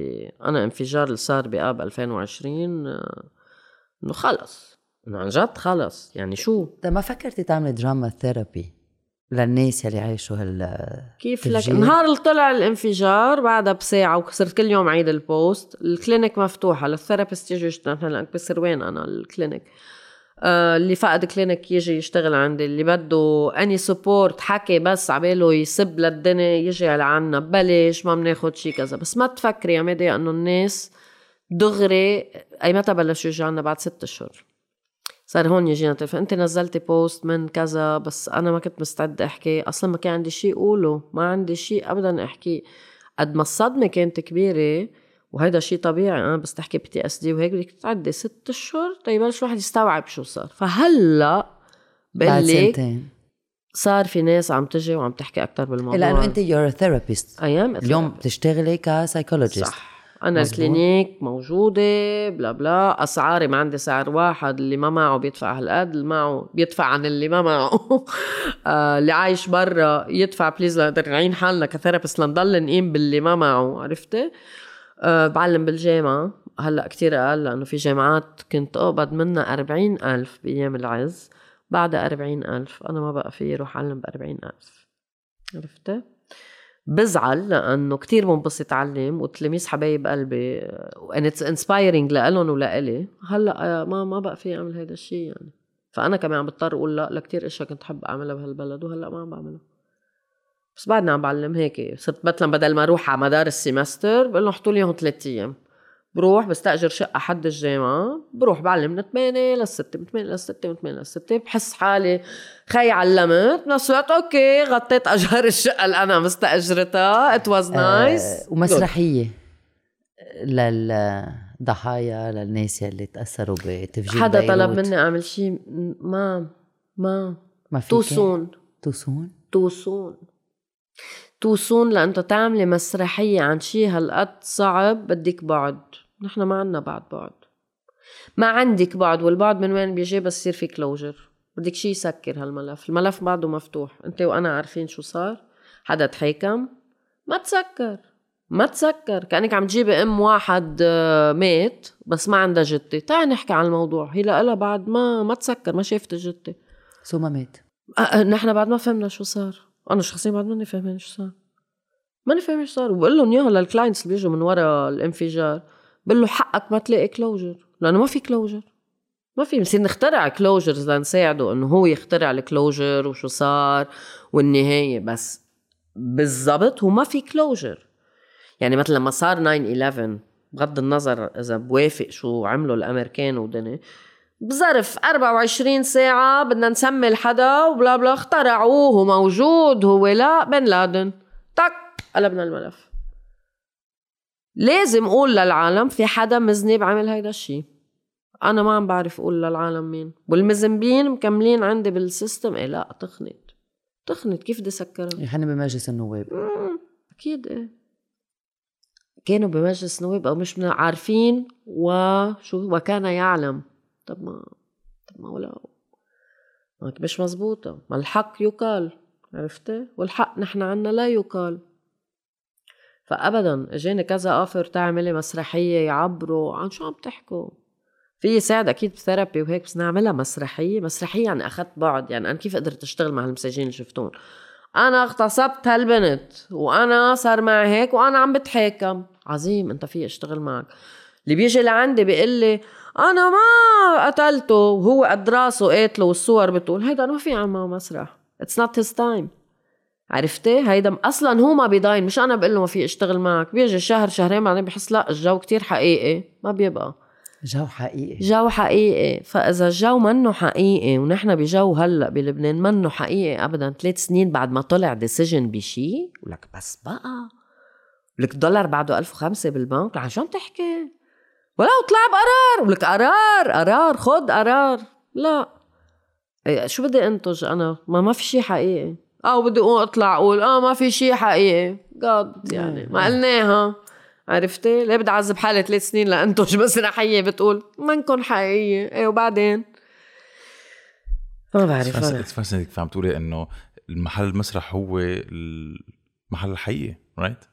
أنا انفجار اللي صار بآب 2020 آه، إنه خلص. انه عن جد؟ خلص. يعني شو؟ انت ما فكرتي تعملي drama therapy للناس يلي عايشوا هال كيف لك. نهار اللي طلع الانفجار بعدها بساعة وصرت كل يوم عيد ال post. ال clinic مفتوحة لل therapist يجي يشتغل. هلأ بصير وين أنا؟ ال clinic. آه اللي فقد clinic يجي يشتغل عندي اللي بده any support حكي بس عباله يسب للدنيا يجي على عنا ببلاش ما بناخد شي كذا. بس ما تفكري يا ميديا إنه الناس دغري أي متى بلشوا يجي عنا؟ بعد ست أشهر. صار هون يجينا تليفون انت نزلتي post من كذا بس أنا ما كنت مستعد أحكي. أصلا ما كان عندي شيء أقوله ما عندي شيء ابدا أحكي. قد ما الصدمة كانت كبيرة وهيدا شيء طبيعي أنا بس تحكي PTSD وهيك بدك تعدي ست اشهر تيبلش الواحد يستوعب شو صار. فهلأ بعد بقول لك سنتين. صار في ناس عم تجي وعم تحكي أكثر بالموضوع. لأنه أنت you're therapist اليوم بتشتغلي ك psychologist صح. أنا مزبوط. ال clinic موجودة blah blah. أسعاري ما عندي سعر واحد اللي ما معه بيدفع هالقد اللي معه بيدفع عن اللي ما معه. آه، اللي عايش برا يدفع please لنقدر نعين حالنا ك therapist لنضل نقيم باللي ما معه عرفتي؟ أه بعلم بالجامعة. هلأ كتير أقل لأنه في جامعات كنت أقبض منها أربعين ألف بأيام العز. بعدها أربعين ألف. أنا ما بقى في روح أعلم بأربعين ألف. عرفتي؟ بزعل لأنه كتير منبسط علم والتلاميذ حبايب قلبي and it's inspiring لإلهم ولإلي. هلأ ما ما بقى في أعمل هيدا الشيء يعني. فأنا كمان عم بضطر أقول لا لكتير إشياء كنت حب أعملها بهالبلد وهلأ ما عم بعملها. بس بعدني عم بعلم هيك صرت مثلا بدل ما أروح على مدار السيمستر بقول لهم حطوا لي هون ثلاث أيام. بروح بستأجر شقة حد الجامعة بروح بعلم من 8 للستة من 8 للستة من 8 للستة بحس حالي خي علمت بنفس الوقت okay غطيت أجار الشقة اللي أنا مستأجرتها it was nice ومسرحية. للضحايا للناس يلي تأثروا بتفجير حدا طلب بيروت. مني أعمل شيء ما ما. ما في too soon. too soon؟ too soon. too soon لانت تعملي مسرحية عن شي هالقد صعب بدك بعد. نحن ما عنا بعد بعد ما عندك بعد والبعد من وين بيجي بس يصير في closure بدك شي يسكر هالملف. الملف بعده مفتوح. انت وأنا عارفين شو صار. حدا تحاكم ما تسكر. ما تسكر. كأنك عم تجيبي أم واحد آه، مات بس ما عندها جتة تعي نحكي عن الموضوع. هي لها بعد ما ما تسكر. ما شافت الجتة so ما مات. آه، آه، نحن بعد ما فهمنا شو صار. أنا شخصيا بعد ماني فاهمين شو صار. ماني فاهمين شو صار. وبقول لهم إياها لل clients اللي بيجوا من ورا الانفجار. بقول له حقك ما تلاقي closure لأنه ما في closure ما في بنصير نخترع closures لنساعده إنه هو يخترع ال closure وشو صار والنهاية. بس بالضبط هو ما في closure يعني مثلا لما صار 9 11 بغض النظر إذا بوافق شو عملوا الأمريكان ودني بظرف 24 ساعة بدنا نسمي الحدا و blah blah اخترعوه هو موجود هو لا بن لادن. تك قلبنا الملف. لازم أقول للعالم في حدا مذنب عمل هيدا الشيء أنا ما عم بعرف أقول للعالم مين. والمذنبين مكملين عندي بالسيستم. إيه لا تخنت تخنت كيف بدي اسكرها يحن بمجلس النواب. أكيد إيه. كانوا بمجلس نواب أو مش عارفين وشو وكان يعلم. طب ما طب ما ولا مش مزبوطة. ما الحق يقال عرفتي؟ والحق نحن عنا لا يقال. فابدا اجاني كذا اوفر تعملي مسرحية يعبروا عن شو عم تحكوا. في يساعد أكيد بثيرابي وهيك بس نعملها مسرحية. مسرحية يعني أخذت بعد يعني أنا كيف قدرت أشتغل مع المساجين اللي شفتون أنا اغتصبت هالبنت وأنا صار معي هيك وأنا عم بتحاكم. عظيم أنت في أشتغل معك. اللي بيجي لعندي بيقول لي أنا ما قتلته وهو قد راسه قاتله والصور بتقول هيدا ما في عمله مسرح. it's not his time عرفتي؟ هيدا أصلا هو ما بيضاين مش أنا بقول له ما في اشتغل معك. بيجي شهر شهرين بعدين بحس لا الجو كتير حقيقي ما بيبقى. جو حقيقي. جو حقيقي. فإذا الجو منه حقيقي ونحن بجو هلأ بلبنان منه حقيقي ابدا ثلاث سنين بعد ما طلع decision بشي ولك بس بقى. لك الدولار بعده 1005 بالبنك عن شو عم تحكي؟ ولو طلع بقرار. ولك قرار قرار خد قرار. لا. إيه، شو بدي أنتج أنا؟ ما ما في شيء حقيقي. أو بدي أطلع أقول آه ما في شيء حقيقي. جاد يعني ما قلناها عرفتي؟ ليه بدي اعذب حالي ثلاث سنين لانتج مسرحيه بتقول؟ منكم حقيقية. إيه وبعدين؟ ما بعرف أنا. فاسنتك فعم تقولي إنه المحل المسرح هو المحل الحقيقي right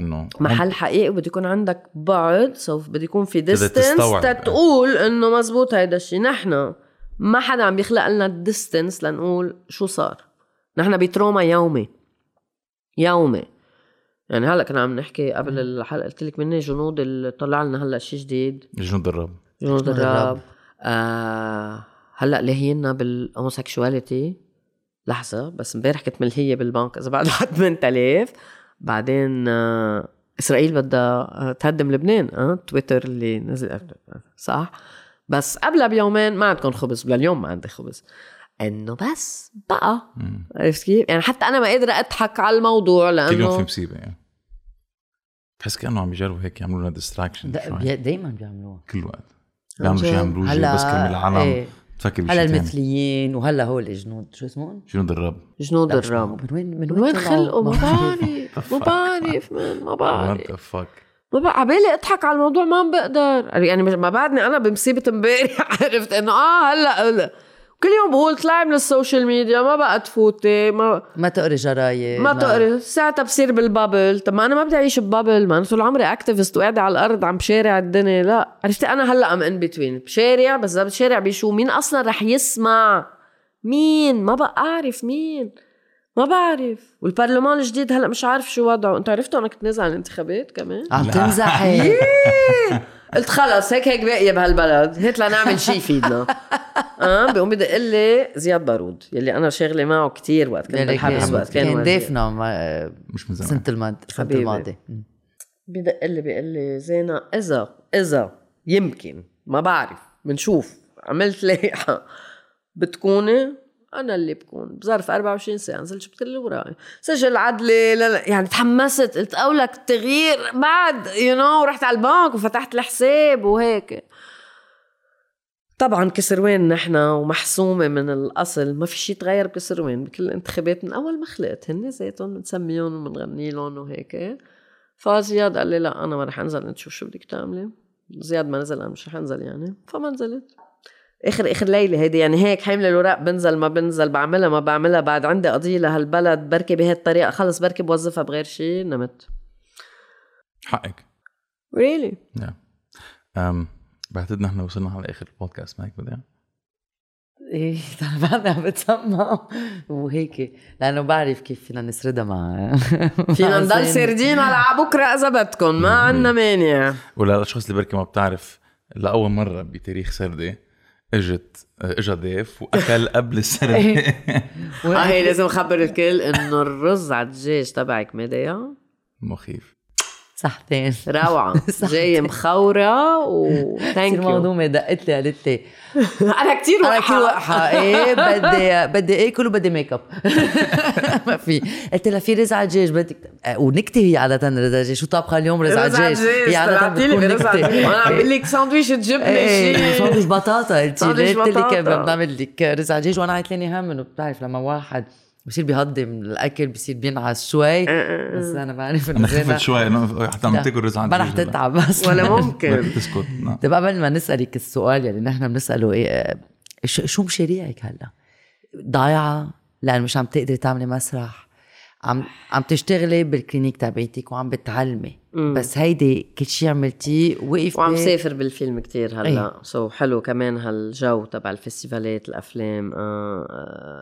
إنه محل حقيقي وبده يكون عندك بعد so بده يكون في distance تتقول إنه مزبوط هيدا الشيء نحن ما حدا عم بيخلق لنا ال distance لنقول شو صار. نحن ب trauma يومي. يومي. يعني هلأ كنا عم نحكي قبل الحلقة قلت لك مني جنود اللي طلع لنا هلأ شيء جديد. جنود الرب جنود الرب آه هلأ لهينا بال homosexuality لحظة بس امبارح كنت ملهية بالبنك إذا بعد 8000 بعدين آه إسرائيل بدها تهدم لبنان. آه تويتر اللي نزل صح؟ بس قبلها بيومين ما عندكم خبز لليوم ما عندي خبز. إنه بس بقى. عرفت كيف؟ يعني حتى أنا ما قادرة أضحك على الموضوع لأنه كل يوم في مصيبة يعني. بحس كأنه عم يجربوا هيك يعملوا لنا distraction دائما بيعملوها. كل وقت. بيعملوا شيء يعملوا شيء بس كرمال العالم. إيه. تفكر هلا المثليين وهلا هو الجنود شو اسمهم؟ جنود الرب. جنود الرب. من وين من وين خلقوا؟ ما بعرف. ما بعرف ما بعرف. ما بقى عبالي أضحك على الموضوع ما عم بقدر. يعني ما بعدني أنا بمصيبة امبارح. عرفت إنه آه هلا. كل يوم بقول طلعي من ال social media ما بقى تفوتي ما ما تقري جرايد ما, ما تقري. ساعتها بصير بال bubble. طب ما أنا ما بدي اعيش ب bubble ما أنا طول عمري activist وقاعدة على الأرض عم بشارع الدنيا. لا عرفتي؟ أنا هلأ I'm in between بشارع بس إذا بشارع بشو مين أصلا رح يسمع؟ مين؟ ما بقى أعرف مين ما بعرف. والبرلمان الجديد هلأ مش عارف شو وضعه. انت عرفتوا أنا كنت نازله على الانتخابات كمان؟ عم تمزحي قلت خلص هيك هيك باقية بهالبلد. هات لنعمل شيء يفيدنا آه بيقوم بدق لي زياد بارود يلي أنا شاغله معه كتير وقت كنت بالحبس وقت كان كان دافنه مش من زمان. سنة الماضي السنة الماضيه بدق لي بيقول لي زينة اذا إذا يمكن ما بعرف بنشوف. عملت لايحه بتكوني أنا اللي بكون بظرف 24 ساعة نزلت جبت اللي وراي سجل عدلي يعني تحمست قلت اولك تغيير بعد يو you know رحت على البنك وفتحت الحساب وهيك. طبعا كسروان نحن ومحسومة من الأصل ما في شيء تغير بكسروان بكل الانتخابات من أول ما خلقت هن ذاتهم بنسميهم وبنغني لهم وهيك. فزياد قال لي لا أنا ما رح أنزل أنت شو بدك تعملي. زياد ما نزل أنا مش رح أنزل يعني فما نزلت. آخر آخر ليلة هيدي. يعني هيك حاملة الاوراق بنزل ما بنزل بعملها ما بعملها. بعد عندي قضية لهالبلد بركي بهالطريقة. خلص بركي بوظفها بغير شيء نمت. حقك. ريلي يا أم بعتقد نحن وصلنا على آخر البودكاست معك بدي إيه أنا بعدني عم بتسمع. وهيك. لأنه بعرف كيف فينا نسردها مع فينا نضل. سردين على بكرة إذا بدكم ما عنا مانع. وللاشخاص اللي بركي ما بتعرف لأول مرة بتاريخ سردي اجت اجى ضيف وأكل قبل السردة آه هي لازم اخبر الكل إنه الرز على الدجاج تبعك ميديا. مخيف. صحتين. روعة. جاي مخورة وثانك كثير يو مهضومه دقت لي قالت لي. أنا كثير أنا كثير وقحة. وقحة. إيه بدي بدي آكل وبدي ميك اب ما في. قلت لها في رز على دجاج بدك ونكتة هي عادة رز على دجاج شو طابخة اليوم رز على رز على دجاج هي لي بتكون نكتة. وأنا عم بقول لك ساندويش جبنه إيه شيء ساندويش بطاطا قلت لي. قلت لك. بنعمل لك رز على دجاج وأنا عتلانة هم انه بتعرف لما واحد بصير بيهضم الأكل بصير بينعس شوي. بس أنا بعرف إنه أنا خفت شوي إنه حتى عم تاكل رز عن ما رح. تتعب بس. ولا ممكن. تسكت. طيب قبل ما نسألك السؤال يعني نحن بنسأله إيه آه، ش- شو مشاريعك هلأ؟ ضايعة؟ لأن مش عم تقدري تعملي مسرح؟ عم عم تشتغلي بال clinic تبعتك وعم بتعلمي؟ بس هيدي كل شيء عملتيه وقف وعم سافر بالفيلم كتير هلا. إيه. so so, حلو كمان هالجو تبع الفستيفالات الأفلام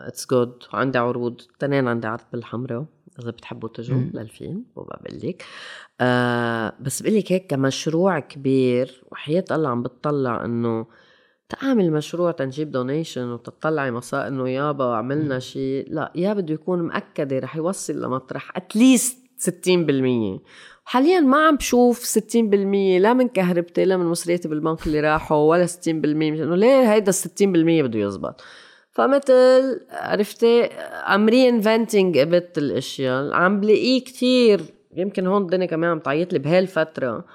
it's good وعندي عروض تنين عندي عرض بالحمراء إذا بتحبوا تجوا للفيلم وبقول لك آه بس بقول لك هيك كمشروع كبير وحياة الله عم بتطلع إنه تعمل مشروع تنجيب دونيشن وتطلعي مساء إنه يابا عملنا شيء لا يا بده يكون مأكدة رح يوصل لمطرح اتليست 60% حاليا ما عم بشوف 60% لا من كهربتي لا من مصرياتي بالبنك اللي راحوا ولا 60% مش إنه ليه هيدا ال 60% بده يزبط؟ فمثل عرفتي I'm reinventing a bit الأشياء. عم بلاقيه كتير يمكن هون الدنيا كمان عم تعيط لي بهالفترة.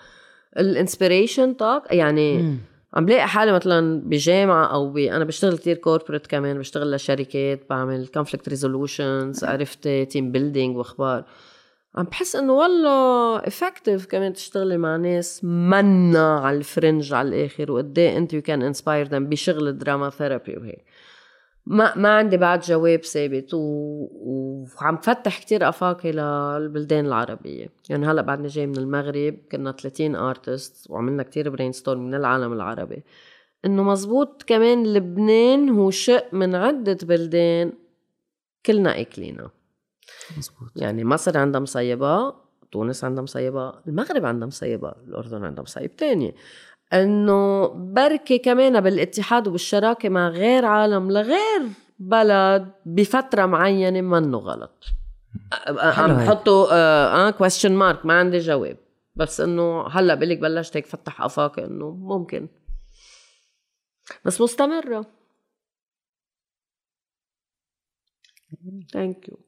ال inspiration طاق يعني عم بلاقي حالي مثلا بجامعة أو ب... أنا بشتغل كتير corporate كمان بشتغل لشركات بعمل conflict resolutions عرفتي team building وأخبار. عم بحس إنه والله effective كمان تشتغلي مع ناس منا على ال fringe على الآخر وقد إيه أنت you can inspire them بشغل ال drama therapy وهيك. ما ما عندي بعد جواب ثابت و... وعم فتح كتير افاقي للبلدان العربية. يعني هلأ بعدني جاي من المغرب كنا 30 artist وعملنا كتير brainstorm من العالم العربي. إنه مزبوط كمان لبنان هو شق من عدة بلدان كلنا آكلينها مزبوط يعني مصر عندها مصيبة تونس عندها مصيبة المغرب عندها مصيبة الأردن عندها مصيب تاني إنه بركي كمان بالاتحاد وبالشراكة مع غير عالم لغير بلد بفترة معينة منه غلط عم. بحطوا آه question mark ما عندي جواب بس انه هلا بقلك بلشت هيك فتح افاقي انه ممكن بس مستمرة thank you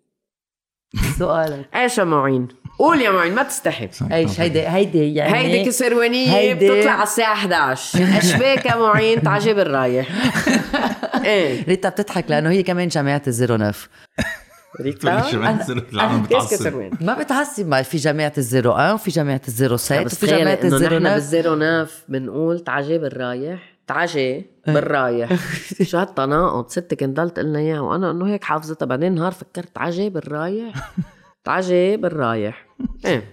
سؤالك إيش يا معين؟ قول يا معين ما تستحي إيش هيدي هيدي يعني هيدي كسروانية هيدي- بتطلع على الساعة 11 اشباك يا معين؟ تعجب الرايح. إيه. ريتا بتضحك لأنه هي كمان جامعة الزيرو نف. ريتا؟ كسروان ما بتعصب. ما في جامعة الزيرو 1 وفي جامعة الزيرو 7 بس وفي إنه الزيرو نف. بالزيرو ناف بنقول تعجب الرايح. تعجي بالرايح شو هالتناقض ستي كنت ضلت تقلنا إياها. وأنا إنه هيك حافظتها. بعدين نهار فكرت تعجب الرايح تعجب الرايح إيه.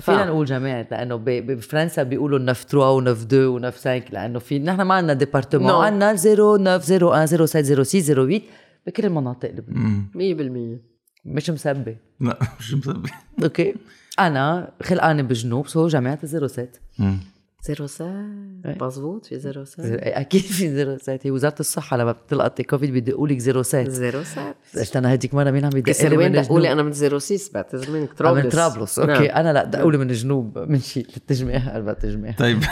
فينا نقول جامعة لأنه بفرنسا بيقولوا neuf 3 و neuf 2 و neuf 5 لأنه في نحن ما عندنا départements. No. عندنا 0 9 0 1 0 7 0 6 0 8 بكل المناطق لبنان. 100% مش مسبة لا مش مسبي. أوكي. أنا خلقانة بجنوب so جامعة ال zéro 7 zéro sept مزبوط في zéro sept أكيد في zéro 7 هي وزارة الصحة لما بتلقطي كوفيد بيدقوا لك zéro 7 zéro sept أنا هديك مرة مين عم يدق لي من الجنوب. أنا من zéro six بعتذر منك آه، طرابلس. من طرابلس. أوكي نعم. أنا لا دقوا لي من الجنوب من شيء التجميع قلبها تجميع. طيب.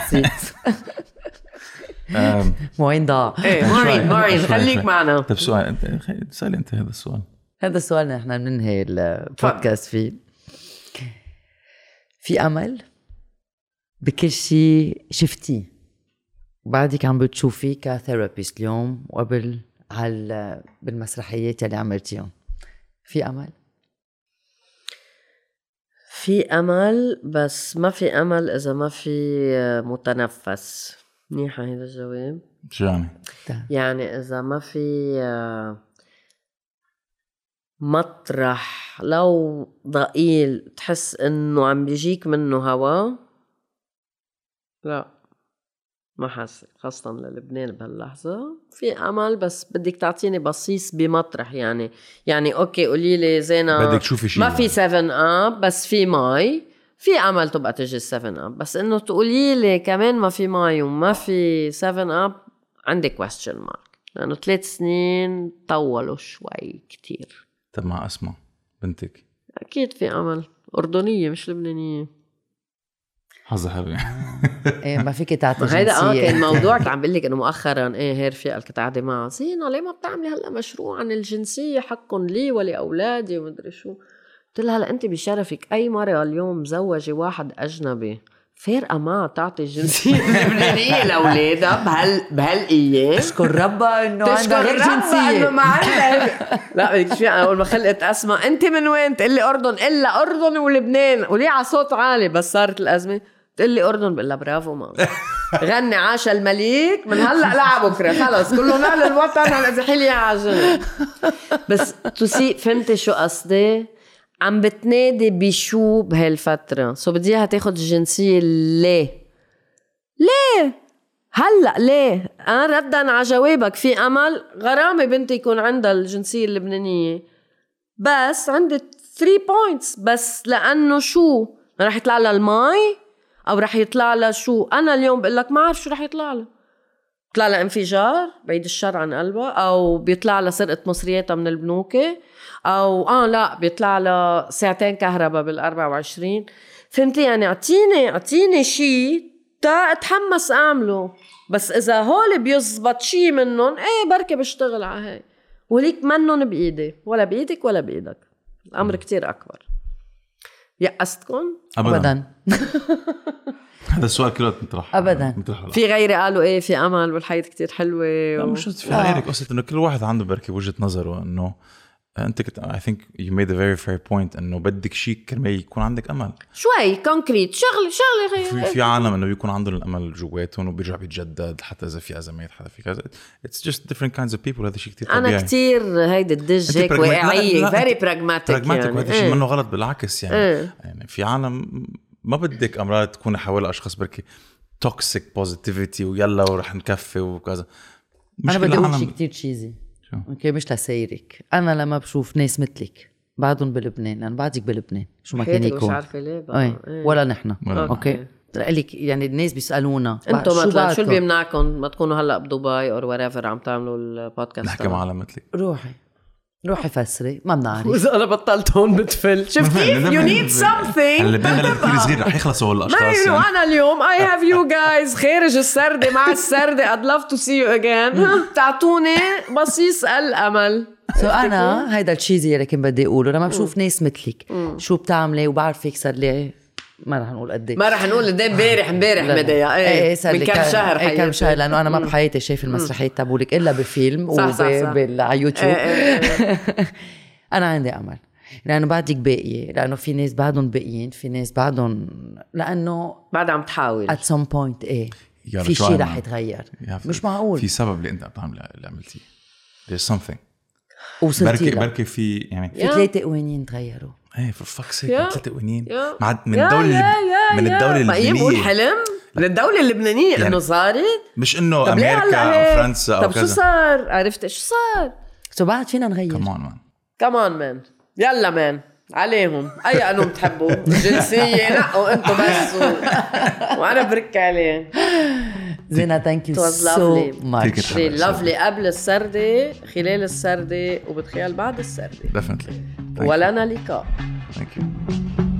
وين ضاع. إيه. معين معين خليك. معنا. طيب سؤال انت سألي انت هذا السؤال. هذا السؤال نحن بننهي البودكاست فيه. في أمل بكل شيء شفتيه. وبعدك عم بتشوفيه كثيرابيست اليوم وقبل على بالمسرحيات يلي عملتيهم في أمل؟ في أمل بس ما في أمل إذا ما في متنفس. منيحة هذا الجواب؟ شو يعني؟ يعني إذا ما في مطرح لو ضئيل تحس إنه عم بيجيك منه هوا لا ما حاسة خاصة للبنان بهاللحظة. في أمل بس بدك تعطيني بصيص بمطرح يعني. يعني أوكي قولي لي زينة بدك تشوفي شيء ما في 7 Up بس في مي. في أمل تبقى تجي 7 Up بس إنه تقولي لي كمان ما في مي وما في 7 Up عندي question mark. لأنه ثلاث سنين طولوا شوي كتير. طب مع أسمع بنتك. أكيد في أمل. أردنية مش لبنانية. حظها حلو إيه ما فيك تعطي هيدا آه كان موضوع عم بقول لك إنه مؤخرا إيه هير في كنت قاعدة معها زينه ليه ما بتعملي هلأ مشروع عن الجنسية؟ حقهم لي ولاولادي ومدري شو. قلت لها هلأ أنت بشرفك أي مرة اليوم مزوجة واحد أجنبي فارقه ما تعطي الجنسيه اللبنانيه لأولادها بهال بهالايام اشكر ربها إنه تشكر عندها غير ربها إنه ما عندها لا بدك شو أول ما خلقت أسماء أنت من وين؟ تقول لي أردن إلا أردن ولبنان. وليه على صوت عالي؟ بس صارت الأزمة. تقول لي أردن بقول لها برافو ماما غني عاش المليك من هلأ لعبكره خلص كله نقل الوطن هلأ زحي لي على جنب بس تسي فهمتي شو قصدي؟ عم بتنادي بشو بهالفترة so بدي إياها تاخد الجنسية ليه؟ ليه؟ هلأ ليه؟ أنا ردا على جوابك في أمل غرامة بنتي يكون عندها الجنسية اللبنانية بس عندي 3 points بس لأنه شو؟ رح يطلع لها المي أو رح يطلع لها شو؟ أنا اليوم بقول لك ما عارف شو رح يطلع لها. بيطلع لها انفجار بعيد الشر عن قلبها أو بيطلع لها سرقة مصرياتها من البنوك أو آه لا بيطلع لها ساعتين كهرباء بال 24 فهمتي يعني أعطيني أعطيني شيء تا أتحمس أعمله. بس إذا هول بيزبط شيء منهم إيه بركي بشتغل على هي وليك منن بإيدي ولا بإيدك ولا بإيدك. الأمر كتير أكبر. يأستكم؟ ابدا. ابدا. هذا السؤال كله مطرح. أبداً. مطرح هلا. في غيري قالوا إيه في أمل والحياة كتير حلوة لا و... مش قصة في غيرك قصة إنه كل واحد عنده بركي وجهة نظره إنه أنت كنت I think you made a very fair point إنه بدك شيء كرمال يكون عندك أمل. شوي concrete شغله شغله في غير في عالم إنه بيكون عندهم الأمل جواتهم وبيرجع بيتجدد حتى إذا في أزمات حتى في كذا. it's just different kinds of people هذا شيء كثير طبيعي. أنا كتير هيدي الدج هيك واقعيه very pragmatic pragmatic يعني. وهذا الشيء إيه. منه غلط بالعكس يعني. إيه. يعني في عالم ما بدك أمراض تكون حوالي أشخاص بركي toxic positivity ويلا ورح نكفي وكذا. مش أنا بدي أقول شيء كتير cheesy؟ okay مش لسيرك. أنا لما بشوف ناس مثلك بعدهم بلبنان أنا بعدك بلبنان. شو ما كان حياتك مش يكون عارفة ليه بقى. أي إيه. ولا نحن. ولا okay. لك يعني الناس بيسألونا أنتم مثلا شو؟ اللي بيمنعكم ما تكونوا هلأ بدبي أو wherever عم تعملوا البودكاست نحكي مع عالم مثلي. روحي. روحي فسري ما بنعرف. وإذا أنا بطلت هون بتفل. شفت كيف؟ you need something. اللبنان هلا كثير صغير رح يخلصوا هول الأشخاص you يعني. أنا اليوم I have you guys خارج السردة؟ مع السردة I'd love to see you again. تعطوني بصيص الأمل. so أنا هيدا ال cheesy اللي كنت بدي أقوله. لما بشوف ناس مثلك شو بتعملي وبعرفك صار لي ما رح نقول قد إيه. ما رح نقول قد إيه. امبارح امبارح لا، لا. مديا إيه. إيه صار من كم شهر كم حياتي؟ شهر؟ لأنه أنا ما بحياتي شايف المسرحيات تبعولك إلا بفيلم صح، صح، صح. على يوتيوب. إيه، إيه، أنا عندي أمل لأنه بعدك باقية لأنه في ناس بعدهم باقيين في ناس بعدهم لأنه بعد عم تحاول. at some point إيه في شيء؟ رح يتغير. مش معقول. في سبب اللي أنت اللي عملتيه. There's something. وصلتي بركي بركي في يعني في يا. ثلاثة قوانين تغيروا. إيه for fuck's sake يا. ثلاث قوانين من يا- الدولة يا- اللي- يا- من إيه بقول اللبنانية. حلم من الدولة اللبنانية يعني انه صارت؟ مش إنه أمريكا أو؟ فرنسا أو طب شو كذا. صار؟ عرفت شو صار؟ so بعد فينا نغير. كمان مان كمان مان يلا مان عليهم. أي قانون بتحبوا جنسية نقوا أنتم بس. و... وأنا برك عليه. زينة thank you It was so lovely. much lovely قبل السردة خلال السردة وبتخيل بعد السردة. Definitely. ولنا لقاء. Thank you.